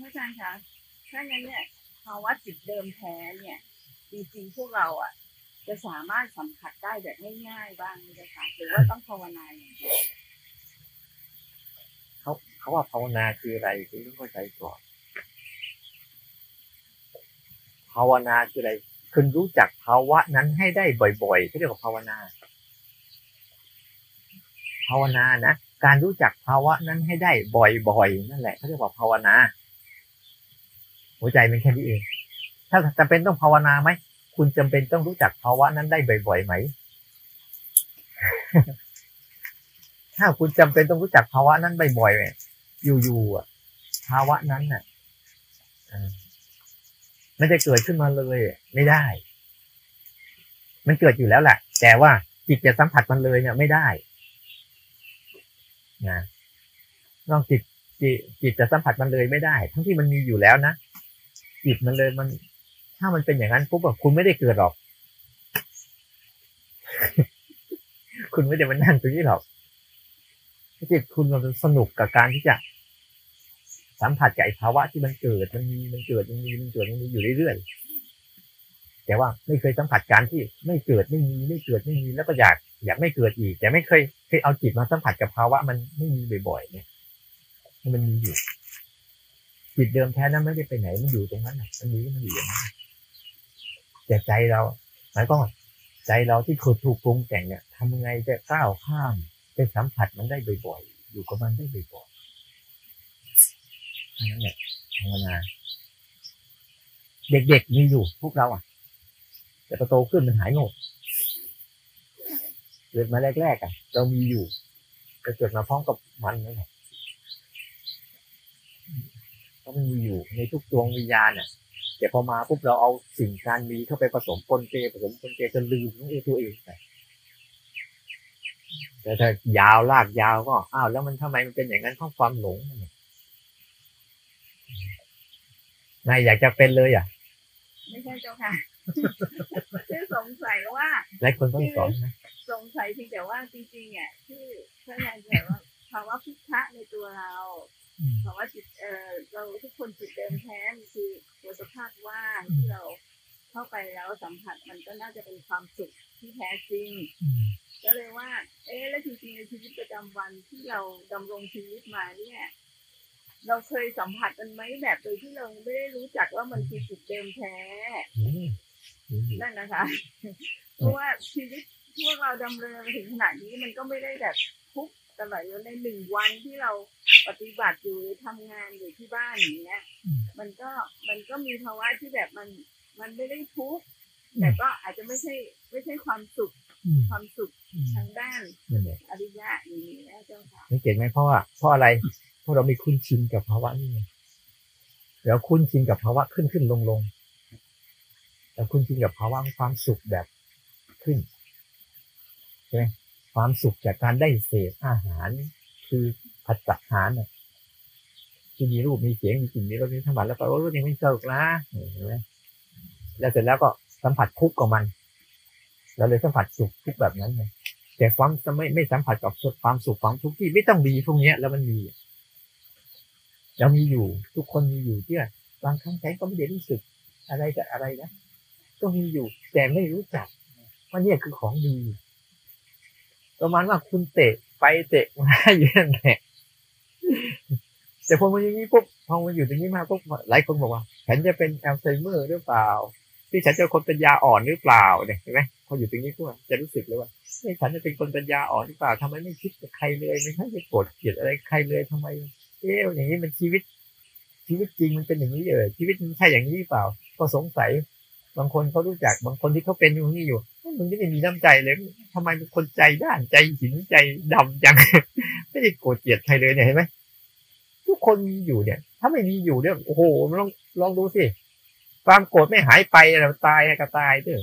อาจารย์คะถ้างั้นเนี่ยภาวะจิตเดิมแท้เนี่ย จริงๆพวกเราอะ จะสามารถสัมผัสได้แบบง่ายๆบ้างไหมคะหรือว่าต้องภาวนาอย่างเดียวเขาเขาว่าภาวนาคืออะไรคุณต้องเข้าใจก่อนภาวนาคืออะไรคุณรู้จักภาวะนั้นให้ได้บ่อยๆเขาเรียกว่าภาวนา ภาวนานะการรู้จักภาวะนั้นให้ได้บ่อยๆนั่นแหละเขาเรียกว่าภาวนา หัวใจเป็นแค่นี้เอง ถ้าจำเป็นต้องภาวนาไหม คุณจำเป็นต้องรู้จักภาวะนั้นได้บ่อยๆไหม ถ้าคุณจำเป็นต้องรู้จักภาวะนั้นบ่อยๆเนี่ยอยู่ๆอะภาวะนั้นน่ะมันจะเกิดขึ้นมาเลยไม่ได้ มันเกิดอยู่แล้วแหละ แต่ว่าจิตจะสัมผัสมันเลยเนี่ยไม่ได้นะนอกจิตจิตจิตจะสัมผัสมันเลยไม่ได้ ทั้งที่มันมีอยู่แล้วนะจิตมันเลยมัน ถ้ามันเป็นอย่างนั้นปุ๊บอะคุณไม่ได้เกิดหรอก คุณไม่ได้มานั่งตรงนี้หรอกจิตคุณมันสนุกกับการที่จะสัมผัสกับไอ้ภาวะที่มันเกิดมันมีมันเกิดมันมีมันเกิดมันมีอยู่เรื่อยๆแต่ว่าไม่เคยสัมผัสการที่ไม่เกิดไม่มีไม่เกิดไม่มีแล้วก็อยากอยากไม่เกิดอีก แต่ไม่เคยเคยเอาจิตมาสัมผัสกับภาวะมันไม่มีบ่อยๆเนี่ยมันมีอยู่จิตเดิมแท้นั้นไม่ได้ไปไหนมันอยู่ตรงนั้นนะมันมีมันอยู่อย่างนั้น แต่ใจเราหมายก็ใจเราที่เคยถูกปรุงแต่งเนี่ยทำยังไงจะก้าวข้ามไปสัมผัสมันได้บ่อยๆ อยู่กับมันได้บ่อยๆอันนั้นแหละภาวนาเด็กๆมีอยู่พวกเราอะ แต่พอโตขึ้นมันหายหมดเกิดมาแรกๆอะ เรามีอยู่ก็เกิดมาพร้อมกับมันนั่นแหละก็มันมีอยู่ในทุกดวงวิญญาณอะ แต่พอมาปุ๊บเราเอาสิ่งการมีเข้าไปผสมปนเปผสมปนเปจนลืมตัวเองไปแต่ถ้ายาวลากยาวก็อ้าวแล้วมันทำไมมันเป็นอย่างนั้นเพราะความหลงนายอยากจะเป็นเลยอะ ไม่ใช่เจ้าค่ะคือสงสัยว่าหลายคนต้องสอนนะสงสัยเพียงแต่ว่าจริงๆอะที่พระอาจารย์บอกว่าภาวะพุทธะในตัวเรา อืมภาวะจิตเออเราทุกคนจิตเดิมแท้มันคือตัวสภาพว่างที่เราเข้าไปแล้วสัมผัสมันก็น่าจะเป็นความสุขที่แท้จริงอืมก็เลยว่า เอ๊ะแล้วจริงๆในชีวิตประจำวันที่เราดำรงชีวิตมาเนี่ย เราเคยสัมผัสมันไหมแบบโดยที่เราไม่ได้รู้จักว่ามันคือจิตเดิมแท้อืมอืมนั่นนะคะ เพราะว่าชีวิตพวกเราดำเนินมาถึงขนาดนี้มันก็ไม่ได้แบบทุกข์ ตลอดในหนึ่งวันที่เราปฏิบัติอยู่หรือทำงานอยู่ที่บ้านอย่างเงี้ย มันก็มันก็มีภาวะที่แบบมันมันไม่ได้ทุกข์แต่ก็อาจจะไม่ใช่ไม่ใช่ความสุขอืมความสุขอืมทางด้านนั่นแหละอริยะอย่างนี้นะเจ้าค่ะสังเกตไหมเพราะว่าเพราะอะไรเพราะเราไม่คุ้นชินกับภาวะนี้ไงเราคุ้นชินกับภาวะขึ้นขึ้นลงลงเราคุ้นชินกับภาวะของความสุขแบบขึ้นใช่ไหม ความสุขจากการได้เสพอาหาร คือผัสสะอาหารเนี่ยที่มีรูปมีเสียงมีกลิ่นมีรสมีสัมผัสแล้วก็โอ้รสนี้ไม่สนุกนะเห็นไหมแล้วเสร็จแล้วก็สัมผัสทุกข์กับมันเราเลยสัมผัสสุขทุกแบบนั้นไงแต่ความไม่ไม่สัมผัสกับความสุขความทุกข์ที่ไม่ต้องมีพวกนี้ยแล้วมันมีเรามีอยู่ทุกคนมีอยู่ที่บางครั้งใจก็ไม่ได้รู้สึกอะไรกับอะไรนะก็มีอยู่แต่ไม่รู้จักว่าเนี่ยคือของดี ประมาณว่าคุณเตะไปเตะมาอยู่นั่นแหละแต่พอมันอย่างนี้ปุ๊บพอมันอยู่ตรงนี้มาปุ๊บหลายคนบอกว่า ฉันจะเป็นอัลไซเมอร์หรือเปล่า ที่ฉันจะคนปัญญาอ่อนหรือเปล่าเนี่ยเห็นไหมพออยู่ตรงนี้ปุ๊บจะรู้สึกเลยว่าฉันจะเป็นคนปัญญาอ่อนหรือเปล่าทำไมไม่คิดกับใครเลยไม่ใช่ไปโกรธเกลียดอะไรใครเลยทำไมเอ๊ะอย่างนี้มันชีวิต ชีวิตจริงมันเป็นอย่างนี้เออชีวิตมันใช่อย่างนี้หรือเปล่า ก็สงสัย บางคนเขารู้จักบางคนที่เขาเป็นอยู่นี่อยู่มึงไม่มีน้ำใจเลยทำไมเป็นคนใจด้านใจหินใจดำจัง ไม่ได้โกรธเกลียดใครเลยเนี่ยเห็นไหมทุกคนมีอยู่เนี่ย ถ้าไม่มีอยู่เนี่ยโอ้โหลองลองดูสิความโกรธไม่หายไปเราตายก็ตายเด้อ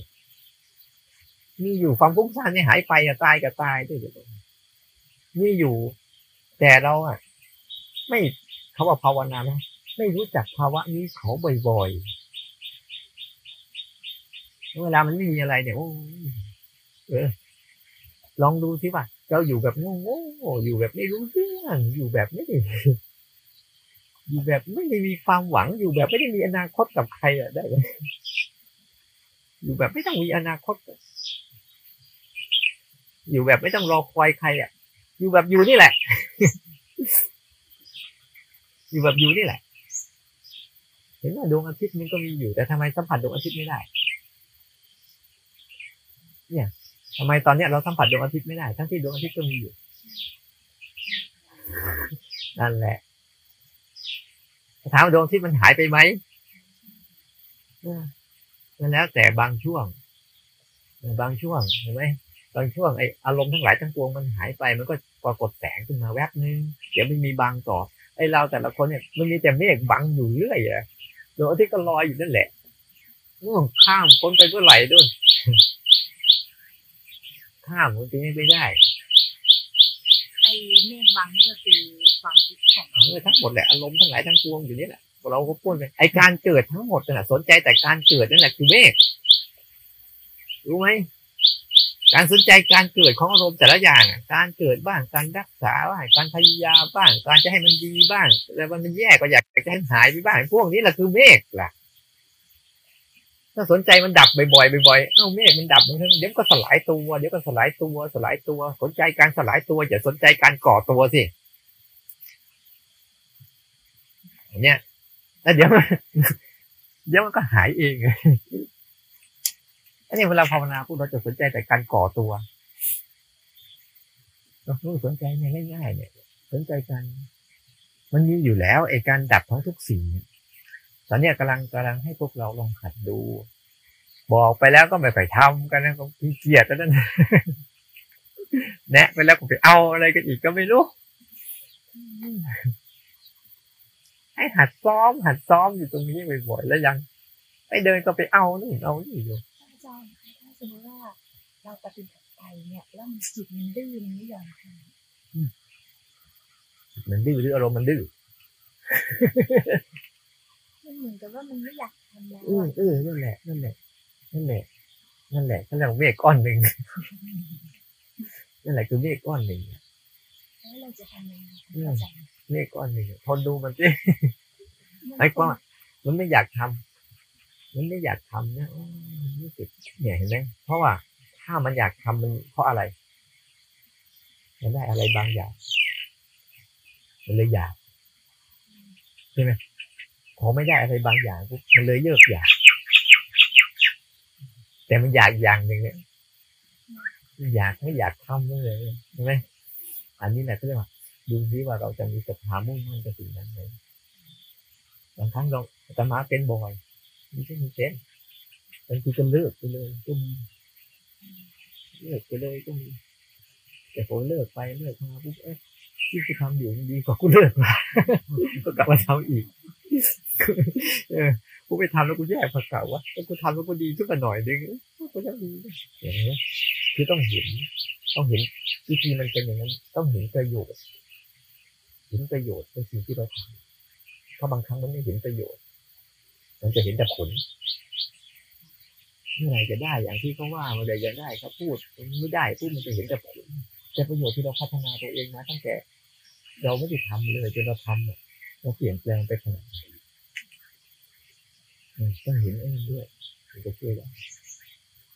มีอยู่ความฟุ้งซ่านไม่หายไปก็ตายก็ตายเด้อมีอยู่ แต่เราอะ ไม่เขาว่าภาวนาไหมไม่รู้จักภาวะนี้เขาบ่อยๆ เวลามันไม่มีอะไรเนี่ยโอ้เออ ลองดูสิว่าเราอยู่แบบโง่ๆอยู่แบบไม่รู้เรื่องอยู่แบบไม่ได้อยู่แบบไม่ได้มีความหวังอยู่แบบไม่ได้มีอนาคตกับใครอะได้ไหมอยู่แบบไม่ต้องมีอนาคต อยู่แบบไม่ต้องรอคอยใครอะอยู่แบบอยู่นี่แหละ อยู่แบบอยู่นี่แหละเห็นว่าดวงอาทิตย์มันก็มีอยู่แต่ทำไมสัมผัสดวงอาทิตย์ไม่ได้ เนี่ยทำไมตอนเนี้ยเราสัมผัสดวงอาทิตย์ไม่ได้ ทั้งที่ดวงอาทิตย์ก็มีอยู่ นั่นแหละถามดวงอาทิตย์มันหายไปไหมนั่นแล้วแต่บางช่วงบางช่วงเห็นไหมบางช่วงไออารมณ์ทั้งหลายทั้งปวงมันหายไป มันก็ปรากฏแสงขึ้นมาแวบนึงเดี๋ยวมันมีบางต่อไอเราแต่ละคนเนี่ยมันมีแต่เมฆบังอยู่เรื่อยอะดวงอาทิตย์ก็ลอยอยู่นั่นแหละง่วงข้ามคนไปเมื่อไหร่ด้วย ข้ามมันจะไม่ได้ไอ้เมฆบังนี่ก็คือความคิดของเราเออทั้งหมดแหละอารมณ์ทั้งหลายทั้งปวงอยู่นี่แหละเราก็พูดไปไอการเกิดทั้งหมดน่ะสนใจแต่การเกิดนั่นแหละคือเมฆรู้ไหมการสนใจการเกิดของอารมณ์แต่ละอย่าง การเกิดบ้าง การรักษาบ้าง การพยายามบ้าง การจะให้มันดีบ้าง แล้วมันแย่ก็อยากจะให้หายไปบ้าง พวกนี้แหละคือเมฆล่ะ ถ้าสนใจมันดับบ่อยๆบ่อยๆเอ้าเมฆมันดับมันเดี๋ยวก็สลายตัว เดี๋ยวก็สลายตัวสลายตัว สนใจการสลายตัวอย่าสนใจการก่อตัวสิอย่างเนี้ยแล้วเดี๋ยวเดี๋ยวมันก็หายเองอันนี้เวลาภาวนาพวกเราจะสนใจแต่การก่อตัวเราสนใจง่ายๆเนี่ย สนใจกันมันมีอยู่แล้วไอ้การดับของทุกสิ่ง ตอนนี้กำลังกำลังให้พวกเราลองหัดดู บอกไปแล้วก็ไม่ไปทำกันนะก็ขี้เกียจแล้วนั่นแนะไปแล้วก็ไปเอาอะไรกันอีกก็ไม่รู้ ให้หัดซ้อม หัดซ้อมอยู่ตรงนี้บ่อยๆแล้วยังไปเดินก็ไปเอานี่เอานี่อยู่อาจารย์ถ้าสมมติว่าเราปฏิบัติไปเนี่ยแล้วมันจิตมันดื้อมันไม่ยอมทมันดื้อหรืออารมณ์มันดื้อำ มันเหมือนกับว่ามันไม่อยากทำแล้วเออเออนั่นแหละนั่นแหละนั่นแหละนั่นแหละก็เรียกว่าเมฆก้อนหนึ่งนั่นแหละคือเมฆก้อนหนึ่งแล้วเราจะทำยังไงอาจารย์เมฆก้อนหนึ่งทนดูมันสิไอ้ก้อนมันไม่อยากทำมันไม่อยากทำนะรู้สึกเนี่ยเห็นไหมเพราะว่าถ้ามันอยากทำมันเพราะอะไร มันได้อะไรบางอย่าง มันเลยอยากใช่ไหม พอไม่ได้อะไรบางอย่างมันเลยเยิกอยาก แต่มันอยากอย่างหนึ่งเนี่ยอยากไม่อยากทำเลยใช่ไหมอันนี้แหละก็เรียกว่าดูซิว่าเราจะมีศรัทธามุ่งมั่นกับสิ่งนั้นไหมบางครั้งเราจะมาเป็นบ่อยนี่ก็มีเป็นบางทีก็เลิกไปเลยก็มีเลิกไปเลยก็มีแต่พอเลิกไปเลิกมาปุ๊บเอ๊ะที่กูทำอยู่มันดีกว่ากูเลิกมาก็กลับมาทำอีก กูไปทำแล้วกูแย่กว่าเก่าวะแล้วกูทำแล้วกูดีขึ้นมาหน่อยนึงกูจะดีอย่างนี้คือต้องเห็น ต้องเห็นวิธีมันเป็นอย่างนั้น ต้องเห็นประโยชน์ เห็นประโยชน์ในสิ่งที่เราทำเพราะบางครั้งมันไม่เห็นประโยชน์ มันจะเห็นแต่ผลเมื่อไหร่จะได้อย่างที่เขาว่ามื่อไหร่จะได้เขาพูดไม่ได้พูดมันจะเห็นแต่ผลแต่ประโยชน์ที่เราพัฒนาตัวเองมาตั้งแต่เราไม่ได้ทำเลยจนเราทำ เราเปลี่ยนแปลงไปขนาดไหนต้องเห็นไอ้นั่นด้วยมันจะช่วยได้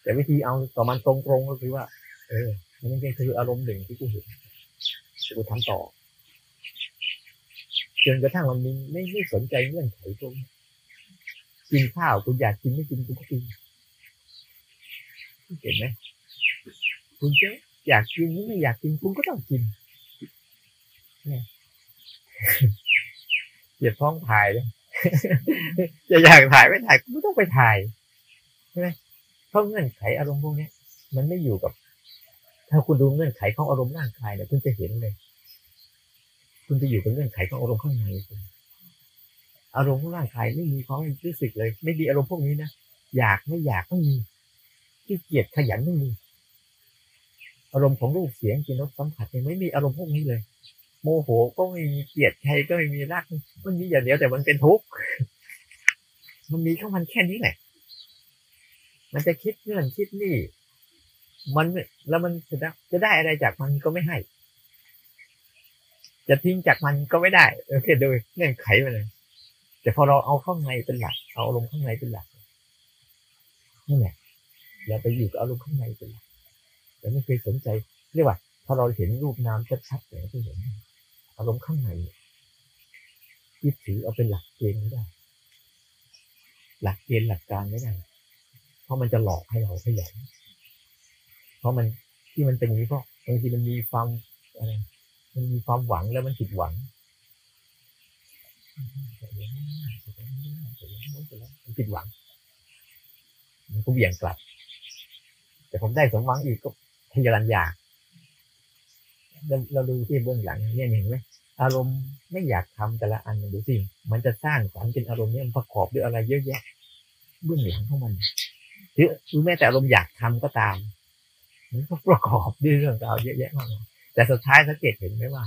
แต่วิธีเอาต่อมันตรงๆก็คือว่า เออมันเป็คืออารมณ์หนึ่งที่กูเห็นกูทำต่อจนกระทั่งมันมีไม่ไม่สนใจเงื่อนไขตรงกินข้าวกูอยากกินไม่กินกูก็กินเห็นไหมคุณจะอยากกินหรือไม่อยากกินคุณก็ต้องกินเนี่ย เหยียดท้องถ่ายเลยจะอยากถ่ายไม่ถ่ายก็ไม่ต้องไปถ่ายใช่ไหมเพราะเงื่อนไขอารมณ์พวกนี้มันไม่อยู่กับ ถ้าคุณดูเงื่อนไขของอารมณ์ร่างกายเนี่ยคุณจะเห็นเลย คุณจะอยู่กับเงื่อนไขของอารมณ์ข้างในคุณอารมณ์ของร่างกายไม่มีความรู้สึกเลย ไม่มีอารมณ์พวกนี้นะอยากไม่อยากไม่มีที่เกียจขยันไม่มีอารมณ์ของรูปเสียงกลิ่นรสสัมผัสไม่มีอารมณ์พวกนี้เลย โมโหก็ไม่มีเกลียดใครก็ไม่มีรัก มันมีอย่างเดียวแต่มันเป็นทุกข์มันมีของมันแค่นี้แหละมันจะคิดเงื่อนคิดนี่ มันแล้วมันจะได้จะได้อะไรจากมันก็ไม่ให้ จะทิ้งจากมันก็ไม่ได้โอเคโดยเงื่อนไขไปเลยแต่พอเราเอาข้างในเป็นหลัก เอาอารมข้างในเป็นหลักนี่นและเราไปอยู่กับอารมณ์ข้างในเป็นหลักแต่ไม่เคยสนใจ เรียกว่าพอเราเห็นรูปนามชัดๆอย่างที่เห็น อารมณ์ข้างในยึดถือเอาเป็นหลักเกณฑ์ไม่ได้ หลักเกณฑ์หลักการไม่ได้ เพราะมันจะหลอกให้เราขยันเพราะมันที่มันเป็นอย่างนี้เพราะบางทีมันมีความอะไรมันมีความหวังแล้วมันผิดหวังมันผิดหวัง มันก็เบี่ยงกลับ แต่ผมได้สมหวังอีกก็ทยารันอยาก เราเราดูที่เบื้องหลังเนี่ยเห็นไหมอารมณ์ไม่อยากทำแต่ละอันดูสิมันจะสร้างสรรค์เป็นอารมณ์เนี่ยมันประกอบด้วยอะไรเยอะแยะ เบื้องหลังของมันหรือแม้แต่อารมณ์อยากทำก็ตามมันก็ประกอบด้วยเรื่องราวเยอะแยะมากมายแต่สุดท้ายสังเกตเห็นไหมว่า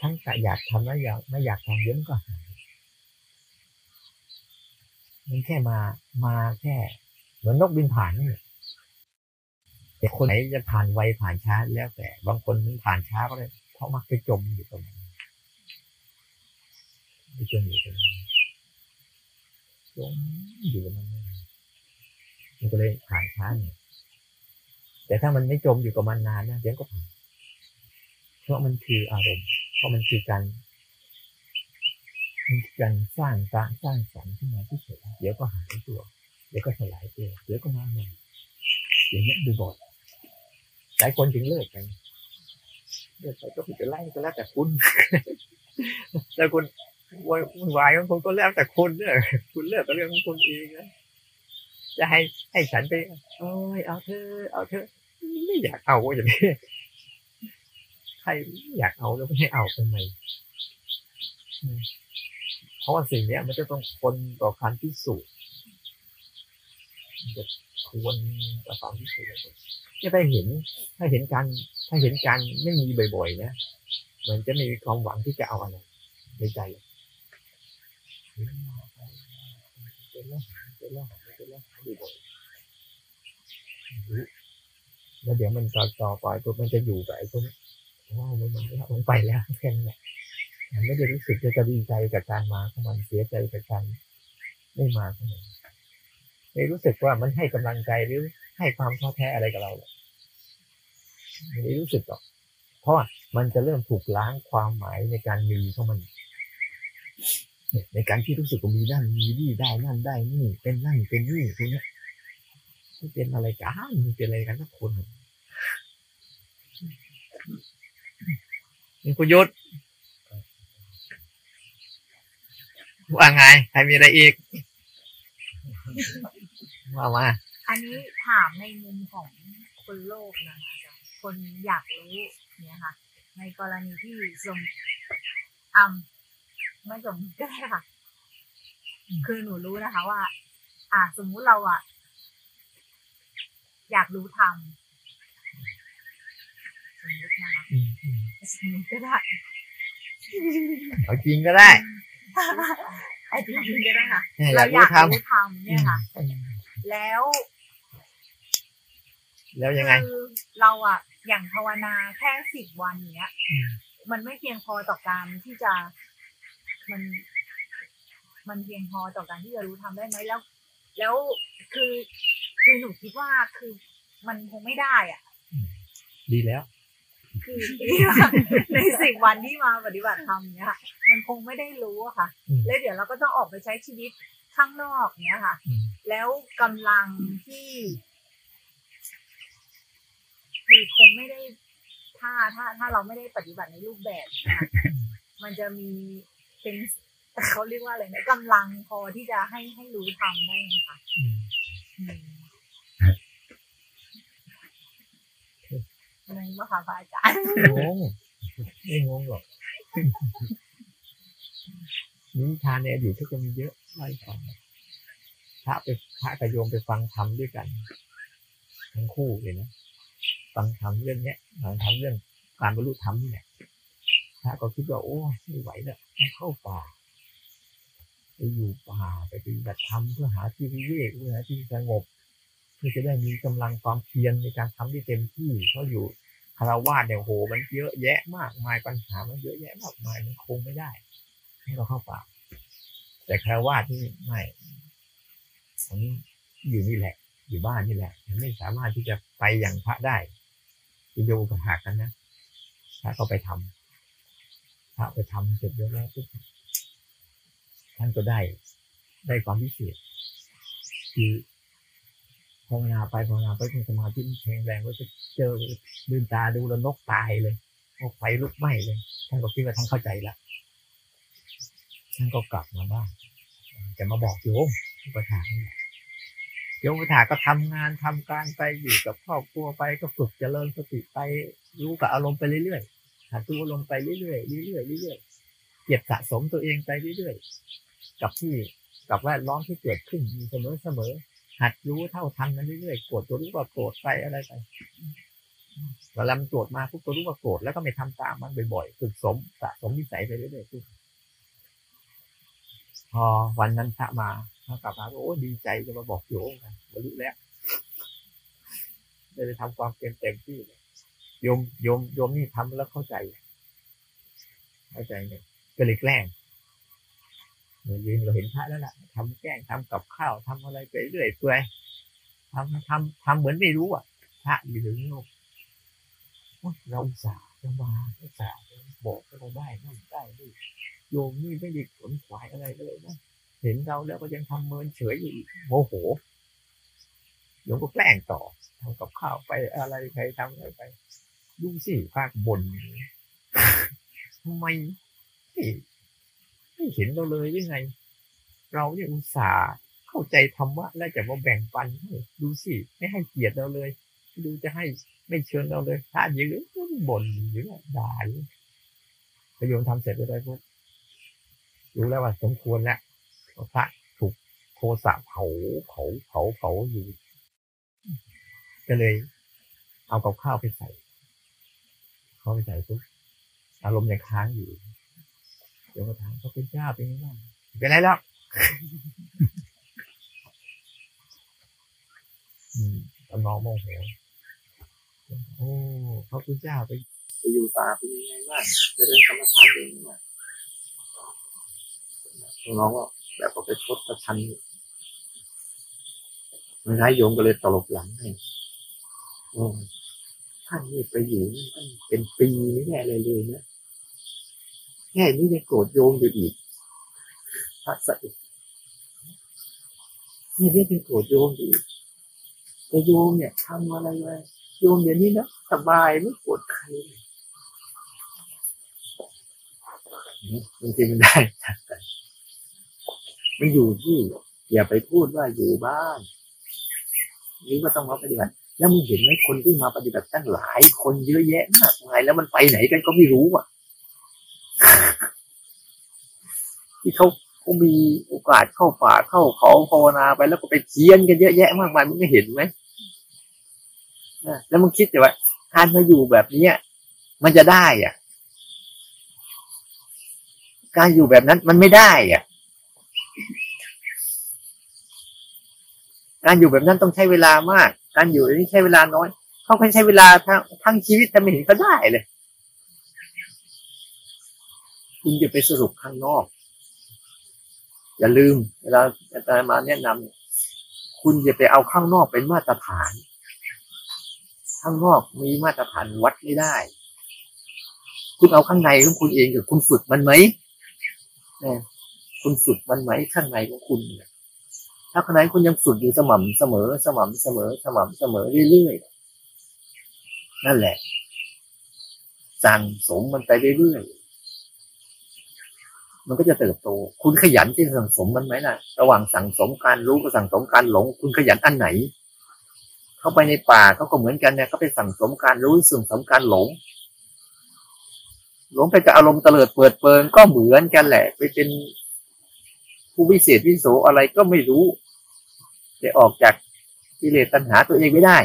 ทั้งอยากทำและอยากไม่อยากทำเยอะก็หายมันแค่มามาแค่เหมือนนกบินผ่านนี่ แต่คนไหนจะผ่านไวผ่านช้าแล้วแต่ บางคนมันผ่านช้าก็เลยเพราะมักไปจมอยู่ตรงนั้นไปจมอยู่ตรงนั้นจมอยู่ตรงนั้นมันก็เลยผ่านช้าเนี่ยแต่ถ้ามันไม่จมอยู่กับมันนานนะเดี๋ยวก็ผ่านเพราะมันคืออารมณ์ เพราะมันคือการมันคือการสร้างสร้างสร้างสรรค์ขึ้นมาที่เฉยเดี๋ยวก็หายตัว เดี๋ยวก็สลายตัวเดี๋ยวก็มาใหม่อย่างเงี้ยบ่อยๆ หลายคนถึงเลิกกันเลิกไปก็ผิดไล่ก็แล้วแต่คุณแต่คุณวายวายของคุณก็แล้วแต่คุณเนี่ยคุณเลิกก็เรื่องของคุณเองนะจะให้ให้ฉันไปโอ้ยเอาเธอ เอาเธอ ไม่อยากเอาอย่างนี้ใครอยากเอาแล้วไม่ให้เอาทำไมเพราะว่าสิ่งนี้มันจะต้องคนต่อการพิสูจน์จะควรต่อการพิสูจน์ จะได้เห็น ถ้าเห็นการถ้าเห็นการไม่มีบ่อยๆนะมันจะมีความหวังที่จะเอาอะไรในใจเป็นแล้วเดี๋ยวมันต่อต่อไปตัวมันจะอยู่กับไอ้ตัวนี้ว้าวมันมันไปแล้วแค่นั้นแหละมันไม่ได้รู้สึกจะดีใจกับการมาของมันเสียใจกับการไม่มาของมันไม่รู้สึกว่ามันให้กำลังใจหรือ ให้ความท้อแท้อะไรกับเราเลยไม่ได้รู้สึกหรอก เพราะมันจะเริ่มถูกล้างความหมายในการมีของมันในการที่รู้สึกว่ามีนั่นมีนี่ได้นั่นได้นี่ เป็นนั่นเป็นนี่พวกนี้ไม่เป็นอะไรกันไม่เป็นอะไรกันทุกคนนี่คุณยศว่าไงใครมีอะไรอีก ว่ามา อันนี้ถามในมุมของคนโลกนะคะอาจารย์คนอยากรู้เนี่ยค่ะ ในกรณีที่สมอ่ำไม่สมก็ได้ค่ะ คือหนูรู้นะคะว่า อ่าสมมุติเราอะอยากรู้ทำสมมตินะคะอืมอืมสมมติก็ได้เอาจริงก็ได้ไอ้จริงๆก็ได้ค่ะเนี่ยอเรายากอรู้ทยากรู้ทำเนี่ยค่ะำแล้ว แล้วยังไง คือเราอะอย่างภาวนาแค่สิบวันเนี้ย อืม มันไม่เพียงพอต่อการที่จะมัน มันเพียงพอต่อการที่จะรู้ทำได้ไหมแล้ว แล้วคือคือหนูคิดว่าคือมันคงไม่ได้อะ ดีแล้ว คือในสิบวันที่มาปฏิบัติธรรมเนี้ยค่ะมันคงไม่ได้รู้อะค่ะ อืม แล้วเดี๋ยวเราก็ต้องออกไปใช้ชีวิตข้างนอกเนี้ยค่ะ อืม แล้วกำลังที่ คือคงไม่ได้ถ้าถ้าถ้าเราไม่ได้ปฏิบัติในรูปแบบนะคะมันจะมีเป็นเขาเรียกว่าอะไรนะกำลังพอที่จะให้ให้รู้ทำได้ไหมคะอืมอืมงงปะคะพระอาจารย์งงไม่งงหรอกนิทานในอดีตก็จะมีเยอะไล่ฟังพระไปพระกับโยมไปฟังธรรมด้วยกัน ทั้งคู่เลยนะ ฟังธรรมเรื่องเนี้ยฟังธรรมเรื่องการบรรลุธรรมนี่แหละพระก็คิดว่าโอ้ไม่ไหวแล้วต้องเข้าป่าไปอยู่ป่าไปปฏิบัติธรรมเพื่อหาที่วิเวกเพื่อหาที่สงบ เพื่อจะได้มีกำลังความเพียรในการทำที่เต็มที่เพราะอยู่คารวาสเนี่ยโหมันเยอะแยะมากมายปัญหามันเยอะแยะมากมายมันคงไม่ได้ให้เราเข้าป่า แต่คารวาสนี่ไม่ผมอยู่นี่แหละ อยู่บ้านนี่แหละมันไม่สามารถที่จะไปอย่างพระได้ ที่โยกหักกันนะพระก็ไปทำพระไปทำเสร็จเรียบร้อยปุ๊บท่านก็ได้ได้ความพิเศษคือภาวนาไปภาวนาไปเป็นสมาธิแข็งแรงก็จะเจอลืมตาดูแล้วนกตายเลยนกไฟลุกไหม้เลยท่านก็คิดว่าท่านเข้าใจละท่านก็กลับมาบ้านจะมาบอกโยมอุปถากนี่แหละ โยมอุปถาก็ทำงานทำการไปอยู่กับครอบครัวไปก็ฝึกเจริญสติไปรู้กับอารมณ์ไปเรื่อยๆหัดดูอารมณ์ไปเรื่อยๆเรื่อยๆเรื่อยๆเก็บสะสมตัวเองไปเรื่อยๆกับที่กับแวดล้อมที่เกิดขึ้นอยู่เสมอหัดรู้เท่าทันมันเรื่อยๆโกรธตัวรู้ว่าโกรธไปอะไรไปเวลามันโกรธมาปุ๊บก็รู้ว่าโกรธแล้วก็ไม่ทำตามมันบ่อยๆฝึกสมสะสมนิสัยไปเรื่อยๆพอวันนั้นพระมา เขากลับมาโอ้ดีใจจะมาบอกโยมกันบรรลุแล้วได้ไปทำความเต็มเต็มที่เลยโยมโยมโยมนี่ทำแล้วเข้าใจ เข้าใจเนี่ยก็เลยแกล้งเรายืนเราเห็นพระแล้วล่ะทำแกล้งทำกับข้าวทำอะไรไปเรื่อยเปื่อยทำทำทำเหมือนไม่รู้อะพระอยู่ถึงโลกโอเราสาจะมาอุตส่าห์บอกให้เราได้นั่นได้นี่โยมนี่ไม่ได้ขนขวายอะไรเลยนะ เห็นเราแล้วก็ยังทำเมินเฉยอยู่อีกโมโหโยมก็แกล้งต่อทำกับข้าวไปอะไรใครทำอะไรไปดูสิภาคบนทำไมไม่ไม่เห็นเราเลยยังไง เราเนี่ยอุตส่าห์เข้าใจธรรมะแล้วจะมาแบ่งปันให้ดูสิไม่ให้เกียรติเราเลย ดูจะให้ไม่เชิญเราเลยพระยืนบ่นอยู่เนี่ยด่าอยู่พอโยมทำเสร็จเรียบร้อยปุ๊บรู้แล้วว่าสมควรแล้ว พระถูกโทสะเผาเผาเผาเผาอยู่ ก็เลย เอากับข้าวไปใส่เขาไปใส่ปุ๊บอารมณ์ยังค้างอยู่โยวมก็ถามพระคุณเจ้าเป็นยังไงบ้างเป็นไรแล้วอืมตอนน้องโมโหโอ้พระพุทธเจ้าไปไปอยู่ป่าเป็นยังไงบ้างจะเรียนกรรมฐานเป็นยังไงน้องก็ แบบก็ไปชดประชันมันนายโยมก็เลยตลบหลังให้โอ้ท่านนี่ไปอยู่ตั้งเป็นปีไม่แน่เลยเลยนะแค่นี้ยังโกรธโยมอยู่อีกพระสัตว์นี่ยังโกรธโยมอยู่แต่โยมเนี่ยทำอะไรไว้โยมเดี๋ยวนี้นะสบายไม่ปวดใครยบางทีมันได้ มันอยู่ที่ อย่าไปพูดว่าอยู่บ้านนี่ก็ต้องมาปฏิบัติ แล้วมึงเห็นไหมคนที่มาปฏิบัติตั้งหลาย คนเยอะแยะมากมายแล้วมันไปไหนกันก็ไม่รู้อะ ที่เขาโพก็มีโอกาสเข้าป่าเข้าเขาภาวนาไปแล้วก็ไปเขียนกันเยอะแยะมากมายมึงไม่เห็นไหมแล้วมึงคิดแต่ว่าการมาอยู่แบบเนี้ย มันจะได้อะ การอยู่แบบนั้นมันไม่ได้อะ การอยู่แบบนั้นต้องใช้เวลามาก การอยู่แบบนี้ใช้เวลาน้อยเขาใช้เวลาทั้งทั้งชีวิตแต่ไม่เห็นเขาได้เลยคุณจะไปสรุปข้างนอก อย่าลืม เวลาอาจารย์มาแนะนำคุณอย่าไปเอาข้างนอกเป็นมาตรฐาน ข้างนอกมีมาตรฐานวัดไม่ได้ คุณเอาข้างในของคุณเองกับคุณฝึกมันไหมเนี่ย คุณฝึกมันไหมข้างในของคุณเนี่ยถ้าข้างในคุณยังฝึกอยู่สม่ำเสมอ สม่ำเสมอ สม่ำเสมอเรื่อยๆนั่นแหละสั่งสมมันไปเรื่อยๆมันก็จะเติบโต คุณขยันที่สั่งสมมันไหมล่ะ ระหว่างสั่งสมการรู้กับสั่งสมการหลง คุณขยันอันไหน เข้าไปในป่าเขาก็เหมือนกันเนี่ยเขาไปสั่งสมการรู้สั่งสมการหลงหลงไปกับอารมณ์เตลิดเปิดเปิงก็เหมือนกันแหละ ไปเป็น ผู้วิเศษวิโสอะไรก็ไม่รู้จะออกจากกิเลสตัณหาตัวเองไม่ได้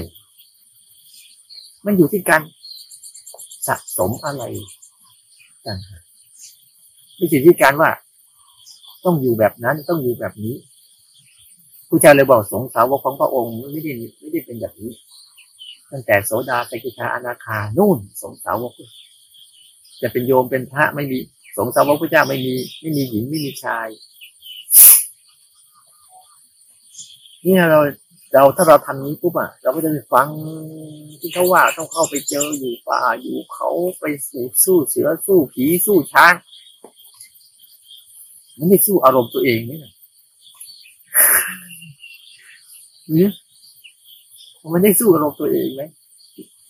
มันอยู่ที่การสะสมอะไรต่างหากไม่ใช่ที่การว่า ต้องอยู่แบบนั้นต้องอยู่แบบนี้ผู้ชายเลยบอกสงสาวกของพระองค์ไม่ได้ไม่ได้เป็นแบบนี้ ตั้งแต่โสดาสกิทาอนาคานู่น สงสาวก จะเป็นโยมเป็นพระไม่มีสงสาวกพระเจ้าไม่มี ไม่มีหญิงไม่มีชาย นี่เราเราถ้าเราทำนี้ปุ๊บอะเราก็จะไปฟังที่เขาว่าต้องเข้าไปเจออยู่ป่าอยู่เขาไปสู้สู้เสือสู้ผีสู้ช้างมันไม่สู้อารมณ์ตัวเองนี่นะเนี่ยมันได้สู้อารมณ์ตัวเองไหม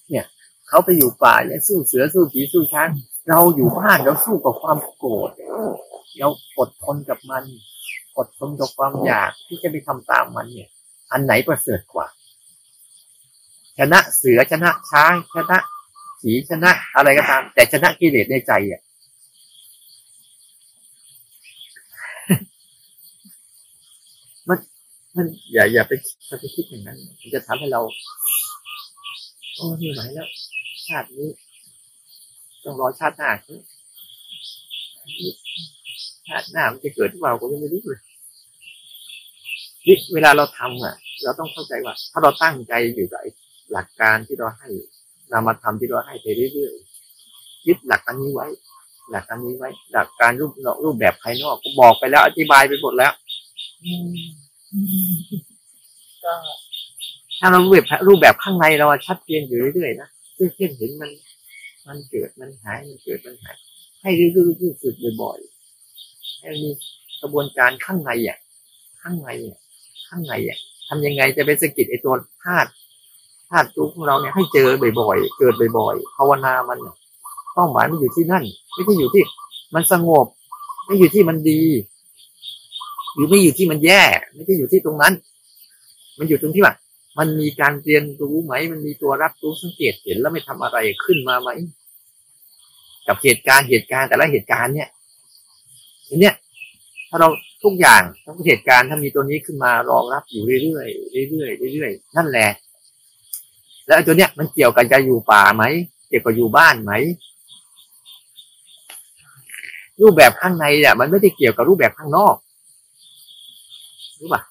เนี่ยเขาไปอยู่ป่าเนี่ยสู้เสือสู้ผีสู้ช้าง เราอยู่บ้านเราสู้กับความโกรธเราอดทนกับมัน อดทนกับความอยากที่จะไปทำตามมันเนี่ย อันไหนประเสริฐกว่า ชนะเสือชนะช้างชนะผีชนะอะไรก็ตาม แต่ชนะกิเลสในใจอะมันมันอย่าอย่าไปอย่าไปคิดอย่างนั้นมันจะทำให้เราโอ้ไม่ไหวแล้ว ชาตินี้ ต้องรอชาติหน้า ชาติหน้ามันจะเกิดหรือเปล่าก็ยังไม่รู้เลยนี่เวลาเราทำอะ เราต้องเข้าใจว่า ถ้าเราตั้งใจอยู่กับหลักการที่เราให้นามาทำที่เราให้ไปเรื่อยๆยึดหลักอันนี้ไว้ หลักอันนี้ไว้ หลักการรูปรูปแบบภายนอกก็บอกไปแล้วอธิบายไปหมดแล้วก็ถ้าเรารูปแบบรูปแบบข้างในเราชัดเจนอยู่เรื่อยๆนะเช่นเห็นมัน มันเกิดมันหายมันเกิดมันหาย ให้เรื่อยๆฝึกบ่อยๆ ให้มีกระบวนการข้างในอะข้างในอะข้างในอะทำยังไงจะไปสกิดไอ้ตัวธาตุธาตุตัวของเราเนี่ยให้เจอบ่อยๆ เกิดบ่อยๆภาวนามันเป้าหมายมันอยู่ที่นั่น ไม่ใช่อยู่ที่ มันสงบ ไม่อยู่ที่มันดี หรือไม่อยู่ที่มันแย่ ไม่ใช่อยู่ที่ตรงนั้น มันอยู่ตรงที่ว่ามันมีการเรียนรู้ไหม มันมีตัวรับรู้สังเกตเห็นแล้วไม่ทำอะไรขึ้นมาไหม กับเหตุการณ์เหตุการณ์แต่ละเหตุการณ์เนี่ย ทีเนี้ยถ้าเราทุกอย่างทุกเหตุการณ์ถ้ามีตัวนี้ขึ้นมารองรับอยู่เรื่อยๆเรื่อยๆเรื่อยๆนั่นแหละ แล้วตัวเนี้ยมันเกี่ยวกับจะอยู่ป่าไหมเกี่ยวกับอยู่บ้านไหมรูปแบบข้างในเนี่ยมันไม่ได้เกี่ยวกับรูปแบบข้างนอกรู้ป่ะ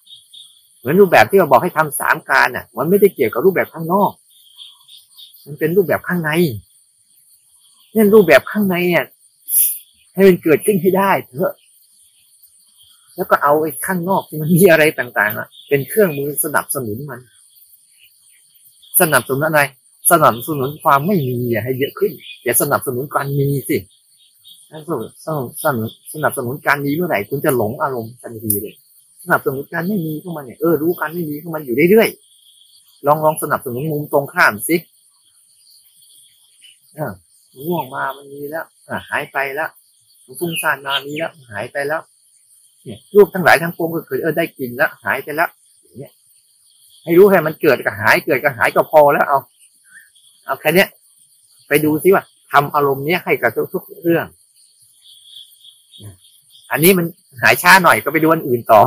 เหมือนรูปแบบที่เราบอกให้ทำสามการอะ มันไม่ได้เกี่ยวกับรูปแบบข้างนอก มันเป็นรูปแบบข้างในเนั่นรูปแบบข้างในเนี่ย ให้มันเกิดขึ้นให้ได้เถอะ แล้วก็เอาไอ้ข้างนอกที่มันมีอะไรต่างๆอะเป็นเครื่องมือสนับสนุนมัน สนับสนุนอะไร สนับสนุนความไม่มีให้เยอะขึ้นอย่าสนับสนุนการมีสิสนับสนุนสนับสนุนการมีเมื่อไหร่คุณจะหลงอารมณ์ทันทีเลย สนับสนุนการไม่มีเข้ามาเนี่ยเออรู้การไม่มีเข้ามาอยู่เรื่อยๆลองลองสนับสนุนมุมตรงข้ามสิอ่าง่วงมามันมีแล้วอ่าหายไปแล้ว ฟุ้งซ่านมามีแล้วหายไปแล้ว เนี่ย รูปทั้งหลายทั้งปวงก็คือเออได้กินแล้วหายไปแล้วเงี้ยให้รู้แค่มันเกิดกับหายเกิดกับหายก็พอแล้วเอา เอาแค่นี้ไปดูซิว่าทำอารมณ์เนี้ยให้กับทุกๆเรื่อง อันนี้มันหายช้าหน่อยก็ไปดูอันอื่นต่อ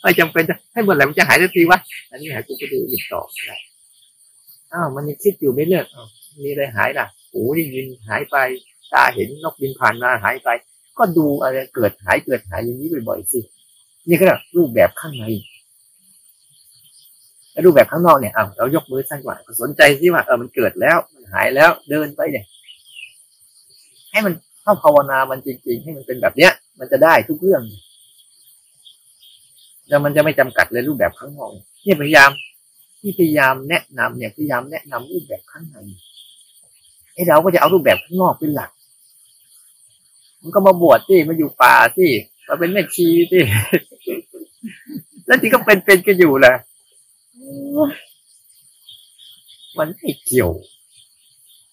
ไม่จำเป็นจะให้เมื่อไหร่มันจะหายทันทีวะอันนี้หายกูก็ดูอื่นต่อได้อ้าวมันยังคิดอยู่ไม่เลิกมีอะไรหายล่ะหูได้ยินหายไป ตาเห็นนกบินผ่านมาหายไป ก็ดูอะไรเกิดหายเกิดหายอย่างนี้บ่อยๆสิ นี่ก็รูปแบบข้างในแล้วรูปแบบข้างนอกเนี่ยเอ้าเรายกมือสั้นกว่าสนใจสิว่าเออมันเกิดแล้วมันหายแล้วเดินไปเนี่ย ให้มันเข้าภาวนามันจริง ๆ ให้มันเป็นแบบเนี้ย มันจะได้ทุกเรื่องแล้วมันจะไม่จำกัดเลยรูปแบบข้างนอกเนี่ยพยายามที่พยายามแนะนำเนี่ยพยายามแนะนำรูปแบบข้างในไอ้เราก็จะเอารูปแบบข้างนอกเป็นหลัก มันก็มาบวชที่มาอยู่ป่าที่มาเป็นแม่ชีที่แล้วที่ก็เป็นเป็นกันอยู่แหละมันไม่เกี่ยว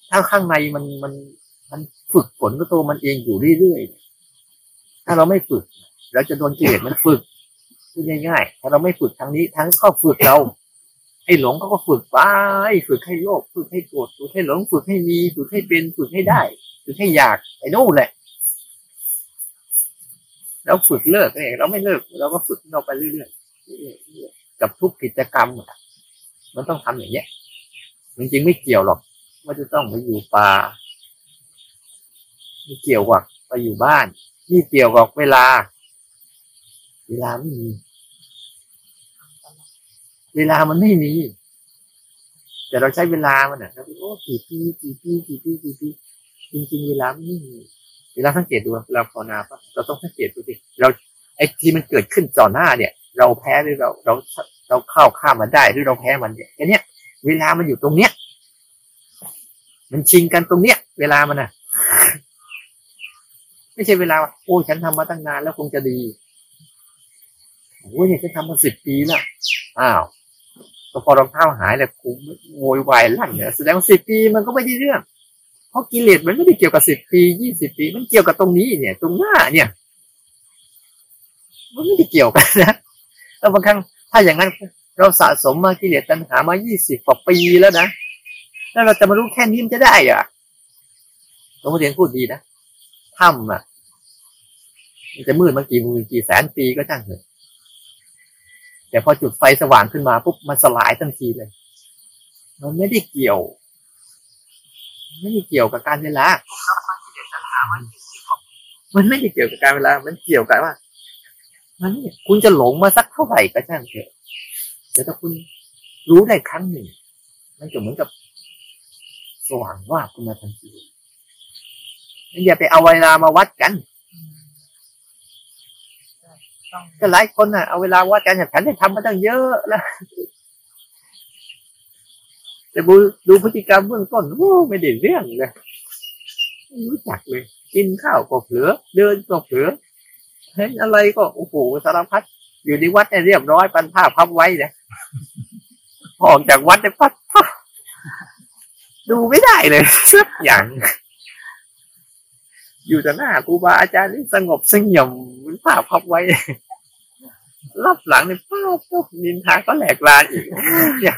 ถ้าข้างในมันมันมันฝึกฝนก็ตัวมันเองอยู่เรื่อยๆ ถ้าเราไม่ฝึกเราจะโดนกิเลสมันฝึกพูดง่ายๆ ถ้าเราไม่ฝึกทางนี้ทั้งก็ฝึกเรา ไอ้หลงเขาก็ฝึกไปฝึกให้โลภฝึกให้โกรธฝึกให้หลงฝึกให้มี ฝึกให้เป็น ฝึกให้ได้ ฝึกให้อยากไอ้นู่นแหละ เราฝึกเลิกเองเราไม่เลิก เราก็ฝึกเราไปเรื่อยๆกับทุกกิจกรรมมันต้องทำอย่างเนี้ยจริงๆไม่เกี่ยวหรอกว่าจะต้องไปอยู่ป่าไม่เกี่ยวกับไปอยู่บ้านนี่เกี่ยวกับเวลา เวลาไม่มี เวลามันไม่มี แต่เราใช้เวลามันอะเราโอ้กี่ปีกี่ปีกี่ปีกี่ปีจริงๆเวลาไม่มี เวลาสังเกตดูเวลาภาวนาปะเราต้องสังเกตดูสิเราไอ้ที่มันเกิดขึ้นต่อหน้าเนี่ย เราแพ้หรือเราเราเราเข้าข้ามมาได้หรือเราแพ้มันเนี่ยแค่นี้ย เวลามันอยู่ตรงเนี้ย มันชิงกันตรงเนี้ย เวลามันอะ ไม่ใช่เวลาโอ้ฉันทำมาตั้งนานแล้วคงจะดีโอ้ยเนี่ยฉันทำมาสิบปีแล้วอ้าวพอรองเท้าหายแล้วกูโวยวายลั่นเนี่ยแสดงว่าสิบปีมันก็ไม่ได้เรื่อง เพราะกิเลสมันไม่ได้เกี่ยวกับสิบปียี่สิบปี มันเกี่ยวกับตรงนี้เนี่ย ตรงหน้าเนี่ย มันไม่ได้เกี่ยวกันนะแล้วบางครั้งถ้าอย่างนั้นเราสะสมมากิเลสตัณหามายี่สิบกว่าปีแล้วนะแล้วเราจะมารู้แค่นี้มันจะได้อะหลวงพ่อเรียนพูดดีนะถ้ำอะมันจะมืดมากี่หมื่นกี่แสนปีก็ช่างเถอะแต่พอจุดไฟสว่างขึ้นมาปุ๊บมันสลายทันทีเลย มันไม่ได้เกี่ยว ไม่ได้เกี่ยวกับการเวลา มันไม่ได้เกี่ยวกับการเวลา มันเกี่ยวกับว่า มันคุณจะหลงมาสักเท่าไหร่ก็ช่างเถอะแต่ถ้าคุณรู้ได้ครั้งหนึ่ง มันจะเหมือนกับ สว่างว่าคุณมาทันทีอย่าไปเอาเวลามาวัดกันก็หลายคนน่ะเอาเวลาวัดกันอย่างฉันได้ทำมาตั้งเยอะแล้ว แต่ดูดูพฤติกรรมเบื้องต้นโอ้ไม่ได้เรื่องเลยไม่รู้จักเลย กินข้าวก็เผลอเดินก็เผลอเห็นอะไรก็โอ้โหสารพัดอยู่ในวัดเนี่ยเรียบร้อยปันผ้าพับไว้เนี่ยออกจากวัดเนี่ยพัดดูไม่ได้เลยสักอย่าง อยู่แต่หน้าครูบาอาจารย์นี่สงบสงบมันผ้าพับไว้รับหลังเนี่ยป้าพวกนินทาก็แหลกลานอีกเนี่ย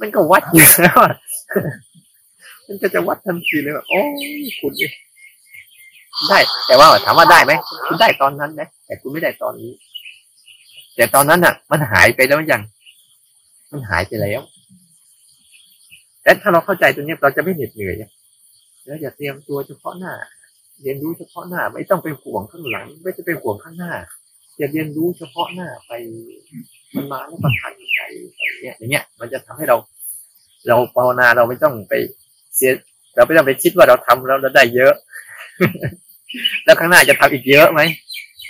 มันก็วัดอยู่แล้วมันก็จะวัดทันทีเลยแบบโอ้คุณได้ แต่ว่าถามว่าได้ไหมคุณได้ตอนนั้นนะแต่คุณไม่ได้ตอนนี้ แต่ตอนนั้นอะ มันหายไปแล้วยัง มันหายไปแล้วแต่ถ้าเราเข้าใจตรงนี้เราจะไม่เหน็ดเหนื่อยแล้วอย่าเตรียมตัวเฉพาะหน้า เรียนรู้เฉพาะหน้า ไม่ต้องไปห่วงข้างหลัง ไม่ต้องไปห่วงข้างหน้าจะเรียนรู้เฉพาะหน้าไป มันมาแล้วประทันใจอย่างเงี้ยอย่างเงี้ย มันจะทำให้เรา เราภาวนาเราไม่ต้องไปเสีย เราไม่ต้องไปคิดว่าเราทำแล้วเราได้เยอะ แล้วข้างหน้าจะทำอีกเยอะไหม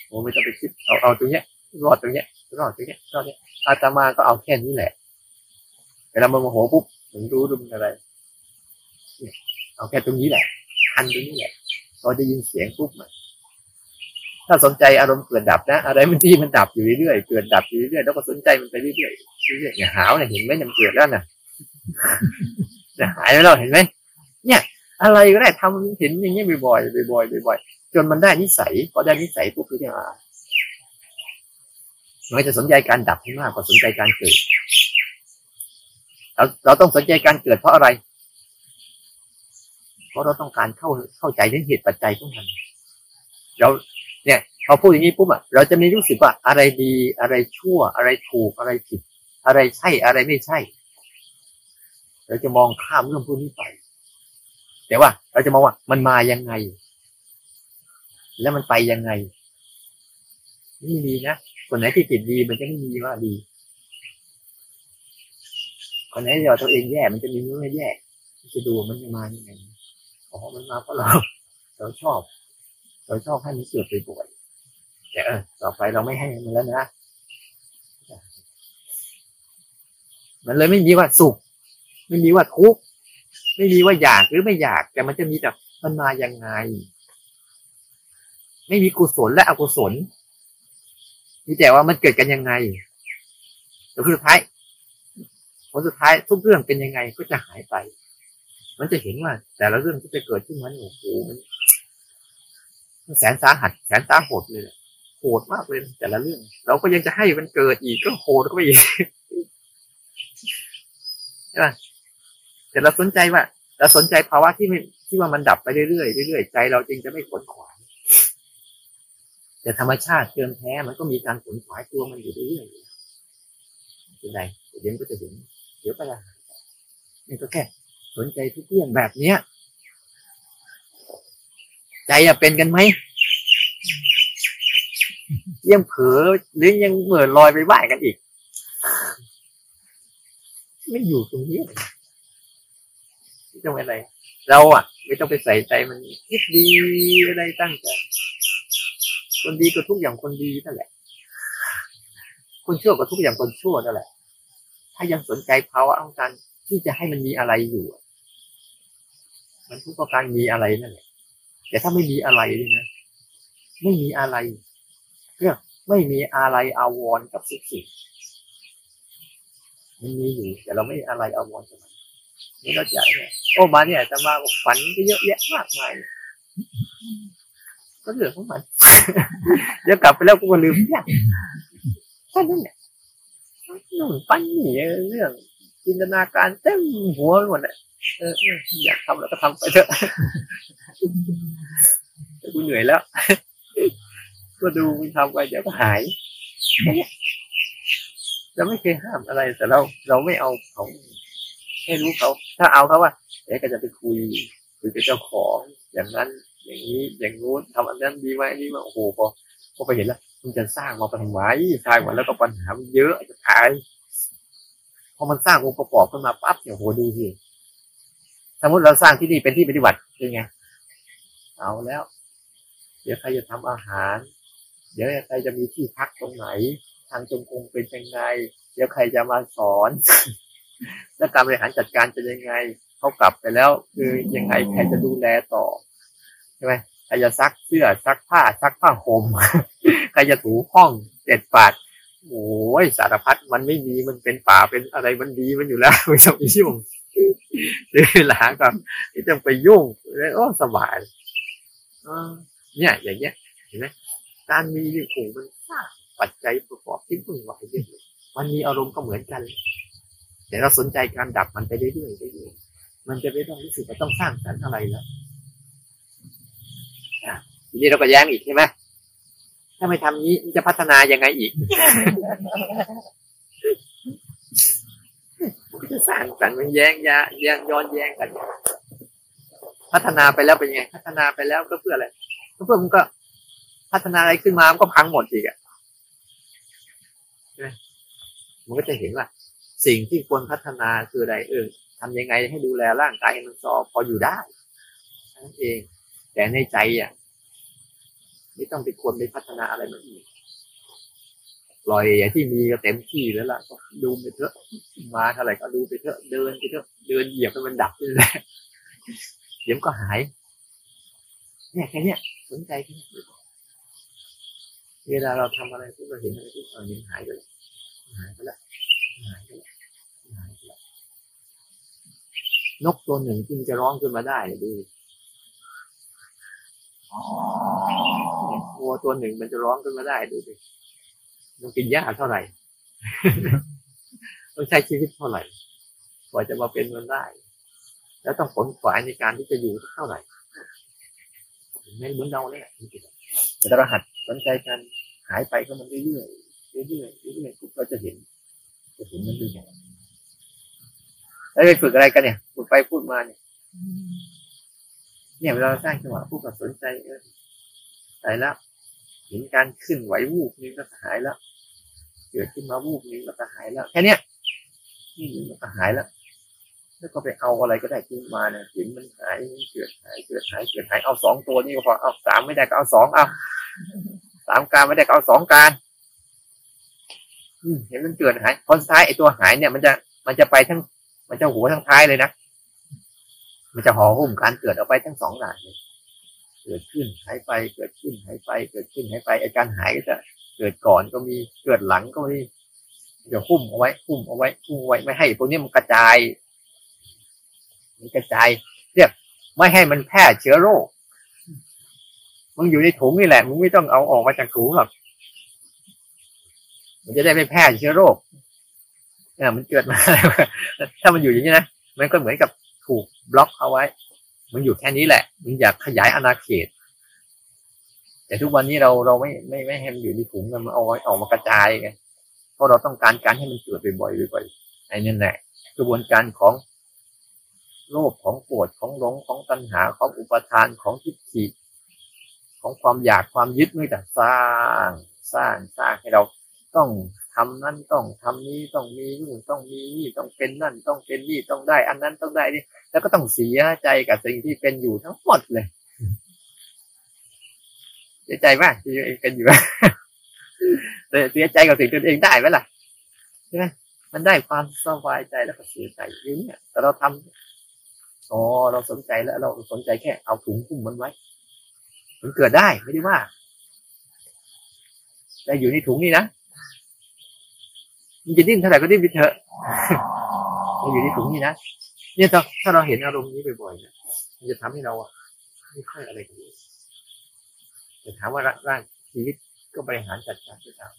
โอ้ไม่ต้องไปคิดเอาเอาตรงเนี้ยรอดตรงเนี้ยรอดตรงเนี้ยรอดเนี้ยอาตมาก็เอาแค่นี้แหละเวลามันโมโหปุ๊บถึงรู้ดูมันอะไรเอาแค่ตรงนี้แหละทันตรงนี้แหละเราจะยินเสียงปุ๊บมัน ถ้าสนใจอารมณ์เกิดดับนะ อะไรมันที่มันดับอยู่เรื่อยๆเกิดดับอยู่เรื่อยๆแล้วก็สนใจมันไปเรื่อยๆเรื่อยๆอย่าหาวเนี่ยเห็นไหมมันเกิดแล้วนะจะหายแล้วเห็นไหมเนี่ย อะไรก็ได้ทำเห็นอย่างนี้บ่อยๆบ่อยๆบ่อยๆจนมันได้นิสัยพอได้นิสัยปุ๊บก็จะมามันจะสนใจการดับให้มากกว่าสนใจการเกิดเราเราต้องสนใจการเกิดเพราะอะไร เพราะเราต้องการเข้าเข้าใจถึงเหตุปัจจัยของมันเรา เนี่ยพอพูดอย่างนี้ปุ๊บอะเราจะไม่รู้สึกว่าอะไรดีอะไรชั่ว อะไรถูกอะไรผิด อะไรใช่อะไรไม่ใช่ เราจะมองข้ามเรื่องพวกนี้ไป แต่ว่า เราจะมองว่ามันมายังไง แล้วมันไปยังไงไม่มีนะคนไหนที่ติดดีมันจะไม่มีว่าดีคนไหนที่เราตัวเองแย่มันจะมีเมื่อแย่จะดูมันจะมายังไงอ๋อมันมาเพราะเราเราชอบ เราชอบให้มันเกิดบ่อยแต่เออต่อไปเราไม่ให้มันแล้วนะมันเลยไม่มีว่าสุข ไม่มีว่าทุกข์ไม่มีว่าอยากหรือไม่อยาก แต่มันจะมีแต่มันมายังไง ไม่มีกุศลและอกุศลมีแต่ว่ามันเกิดกันยังไงแล้วสุดท้ายผลสุดท้ายทุกเรื่องเป็นยังไงก็จะหายไป มันจะเห็นว่า แต่ละเรื่องที่จะเกิดขึ้นมันโอ้โหมัน แสนสาหัสแสนสาหดเลยโหดมากเลยแต่ละเรื่อง เราก็ยังจะให้มันเกิดอีกก็โหดก็ไปอีกใช่ไหมแต่เราสนใจว่าเราสนใจภาวะที่ไม่ที่ว่ามันดับไปเรื่อยๆเรื่อยๆใจเราจริงจะไม่ขนขวายแต่ธรรมชาติเกินแท้มันก็มีการขนขวายตัวมันอยู่เรื่อยๆเป็นไรเดี๋ยวก็จะเห็นเดี๋ยวก็จะนี่ก็แค่สนใจทุกเรื่องแบบเนี้ย ใจอะเป็นกันไหมยังเผลอหรือยังเหม่อลอยไปไหวกันอีก ไม่อยู่ตรงนี้ไม่ต้องอะไร เราอะ ไม่ต้องไปใส่ใจมันคิดดีอะไรตั้งใจคนดีก็ทุกอย่างคนดีนั่นแหละ คนชั่วก็ทุกอย่างคนชั่วนั่นแหละ ถ้ายังสนใจภาวะของการที่จะให้มันมีอะไรอยู่ มันทุกประการมีอะไรนั่นแหละ แต่ถ้าไม่มีอะไรเลยนะไม่มีอะไรเรื่องไม่มีอะไรอาวรกับสิ่งสิ่งมันมีอยู่แต่เราไม่อะไรอาวรกับมันนี่เราจะเนี่ยโอ้มาเนี่ยจะมาฝันก็เยอะแยะมากมายก็เรื่อของมันเดี๋ยวกลับไปแล้วกูก็ลืมเนี่ยแค่นั้นเนี่ยนู่นปั้นนี่เรื่อง จินตนาการเต็มหัวหมดเลยอยากทำแล้วก็ทำไปเถอะกูเหนื่อยแล้ว ก็ดูมึงทำไปเดี๋ยวก็หายเราไม่เคยห้ามอะไรแต่เรา เราไม่เอาเขาให้รู้เขา ถ้าเอาเขาว่าเดี๋ยวก็จะไปคุยคุยกับเจ้าของอย่างนั้น อย่างนี้อย่างงู้นทำอันนั้นดีไหมนี่มาโอ้โหพอพอไปเห็นแล้วมันจะสร้างมาเป็นไว้สร้างมาแล้วก็ปัญหามันเยอะจะตาย อมันสร้างองค์ประกอบขึ้นมาปั๊บเนี่ยโหดูสิสมมติเราสร้างที่นี่เป็นที่ปฏิบัติเป็นไงเอาแล้ว เดี๋ยวใครจะทำอาหาร เดี๋ยวใครจะมีที่พักตรงไหน ทางจงกรมเป็นยังไง เดี๋ยวใครจะมาสอน แล้วการบริหารจัดการจะยังไงเขากลับไปแล้ว คือยังไงใครจะดูแลต่อใช่ไหมใครจะซักเสื้อซักผ้าซักผ้าห่มใครจะถูห้องเจ็ดปาด โอ้ยสารพัดมันไม่มีมันเป็นป่าเป็นอะไรมันดีมันอยู่แล้วไม่ต้องไปยุ่งหรือเวลาก็ไม่ต้องไปยุ่งเลยโอ้สบายเนี่ย อย่างเงี้ยเห็นไหมการมีนี่โอ้มันสร้างปัจจัยประกอบที่มึงไหวเยอะมันมีอารมณ์ก็เหมือนกัน แต่เราสนใจการดับมันไปเรื่อยๆเรื่อยมันจะไม่ต้องรู้สึกว่าต้องสร้างสรรค์อะไรแล้วทีนี้เราก็แย้งอีกใช่ไหม ถ้าไม่ทำนี้จะพัฒนายังไงอีกจะสร้างสรรค์มันแย้งยาแย้งย้อนแย้งกัน พัฒนาไปแล้วเป็นยังไง พัฒนาไปแล้วก็เพื่ออะไรก็เพื่อมันก็พัฒนาอะไรขึ้นมามันก็พังหมดอีกอะมันก็จะเห็นว่า สิ่งที่ควรพัฒนาคืออะไรเออทำยังไงให้ดูแลร่างกายให้มันซอพออยู่ได้นั่นเอง แต่ในใจอะ ไม่ต้องไปควรไปพัฒนาอะไรมันอีกปล่อยอย่างที่มีก็เต็มที่แล้วล่ะก็ดูไปเถอะมาเท่าไหร่ก็ดูไปเถอะเดินไปเถอะเดินเหยียบให้มันดับนี่แหละเดี๋ยวก็หาย เนี่ยแค่เนี้ยสนใจแค่นี้เวลาเราทำอะไรที่เราเห็นอะไรที่เราเห็นหายไปแล้วหายไปแล้วหายไปแล้วหายไปแล้วนกตัวหนึ่งที่มันจะร้องขึ้นมาได้ดู วัวตัวหนึ่งมันจะร้องขึ้นมาได้ดูสิมันกินหญ้าเท่าไหร่ต้องใช้ชีวิตเท่าไหร่กว่าจะมาเป็นมันได้ แล้วต้องผลฝ่ายในการที่จะอยู่เท่าไหร่ไม่เหมือนเราเนี่ยแต่ถ้าเรหัดสนใจกันหายไปก็มันเรื่อยๆเรื่อยๆเรื่อยๆเราจะเห็น จะเห็นมันเรื่อยๆแล้วไปฝึกอะไรกันเนี่ยพูดไปพูดมาเนี่ย เนี่ยเวลาเราสร้างจังหวะผู้กับสนใจเออหายแล้วเห็นการขึ้นไหววูบนึงก็หายแล้วเกิดขึ้นมาวูบนึงแล้วก็หายแล้วแค่เนี้ยนี่นึงก็หายแล้วแล้วก็ไปเอาอะไรก็ได้ขึ้นมาเนี่ยเห็นมันหายเกิดหายเกิดหายเกิดหายเอาสองตัวนี่ก็พอเอาสามไม่ได้ก็เอาสองเอาสามการไม่ได้ก็เอาสองการเห็นมันเกิดหายพอสุดท้ายไอ้ตัวหายเนี่ย มันจะมันจะไปทั้ง มันจะหัวทั้งท้ายเลยนะ มันจะห่อหุ้มการเกิดออกไปทั้งสองด่านเลยเกิดขึ้นหายไปเกิดขึ้นหายไป เกิดขึ้นหายไปอ้การหายก็จะเกิดก่อนก็มีเกิดหลังก็มีเดี๋ยวหุ้มเอาไว้หุ้มเอาไว้หุ้มไว้ไม่ให้พวกนี้มันกระจายมันกระจายเรียกไม่ให้มันแพร่เชื้อโรคมึงอยู่ในถุงนี่แหละมึงไม่ต้องเอาออกมาจากถุงหรอกมันจะได้ไม่แพร่เชื้อโรคเนี่ยมันเกิดมา ถ้ามันอยู่อย่างนี้นะมันก็เหมือนกับ ถูกบล็อกเอาไว้มันอยู่แค่นี้แหละมันอยากขยายอาณาเขต แต่ทุกวันนี้เราเราไม่ไม่ไม่ให้มันอยู่ในถุงมันเอาไว้ออกมากระจายไงเพราะเราต้องการการให้มันเกิดบ่อยๆบ่อยๆไอ้นั่นแหละกระบวนการของโลภของโกรธของหลงของตัณหาของอุปทานของทิฏฐิของความอยากความยึดไม่แต่สร้างสร้างสร้างให้เราต้อง ทำนั่นต้องทำนี้ต้องมีนู่นต้องมีนี่ต้องเป็นนั่นต้องเป็นนี่ต้องได้ อันนั้นต้องได้นี่แล้วก็ต้องเสียใจกับสิ่งที่เป็นอยู่ทั้งหมดเลยเสียใจมากที่ตัวเป็นอยู่เสียใจกับสิ่งที่ตัวเองได้ไหมล่ะใช่ไหมมันได้ความสบายใจแล้วก็เสียใจอยู่เนี่ยแต่เราทำอ๋อเราสนใจแล้ว เราสนใจแค่เอาถุงหุ้มมันไว้ มันเกิดได้ไม่ได้ว่าแต่อยู่ในถุงนี่นะ มันจะดิ้นเท่าไหร่ก็ดิ้นไปเถอะมันอยู่ในถุงนี่นะเนี่ยถ้าถ้าเราเห็นอารมณ์นี้บ่อยๆเนี่ยมันจะทำให้เราไม่ค่อยอะไรกันแต่ถามว่าร่างชีวิตก็บริหารจัดการด้วยกัน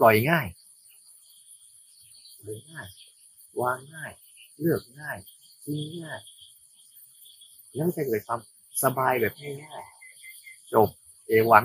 ปล่อยง่ายปล่อยง่าย วางง่าย เลือกง่ายทิ้งง่ายแล้วไม่ใช่เกิดความสบายแบบง่ายๆจบเอวัง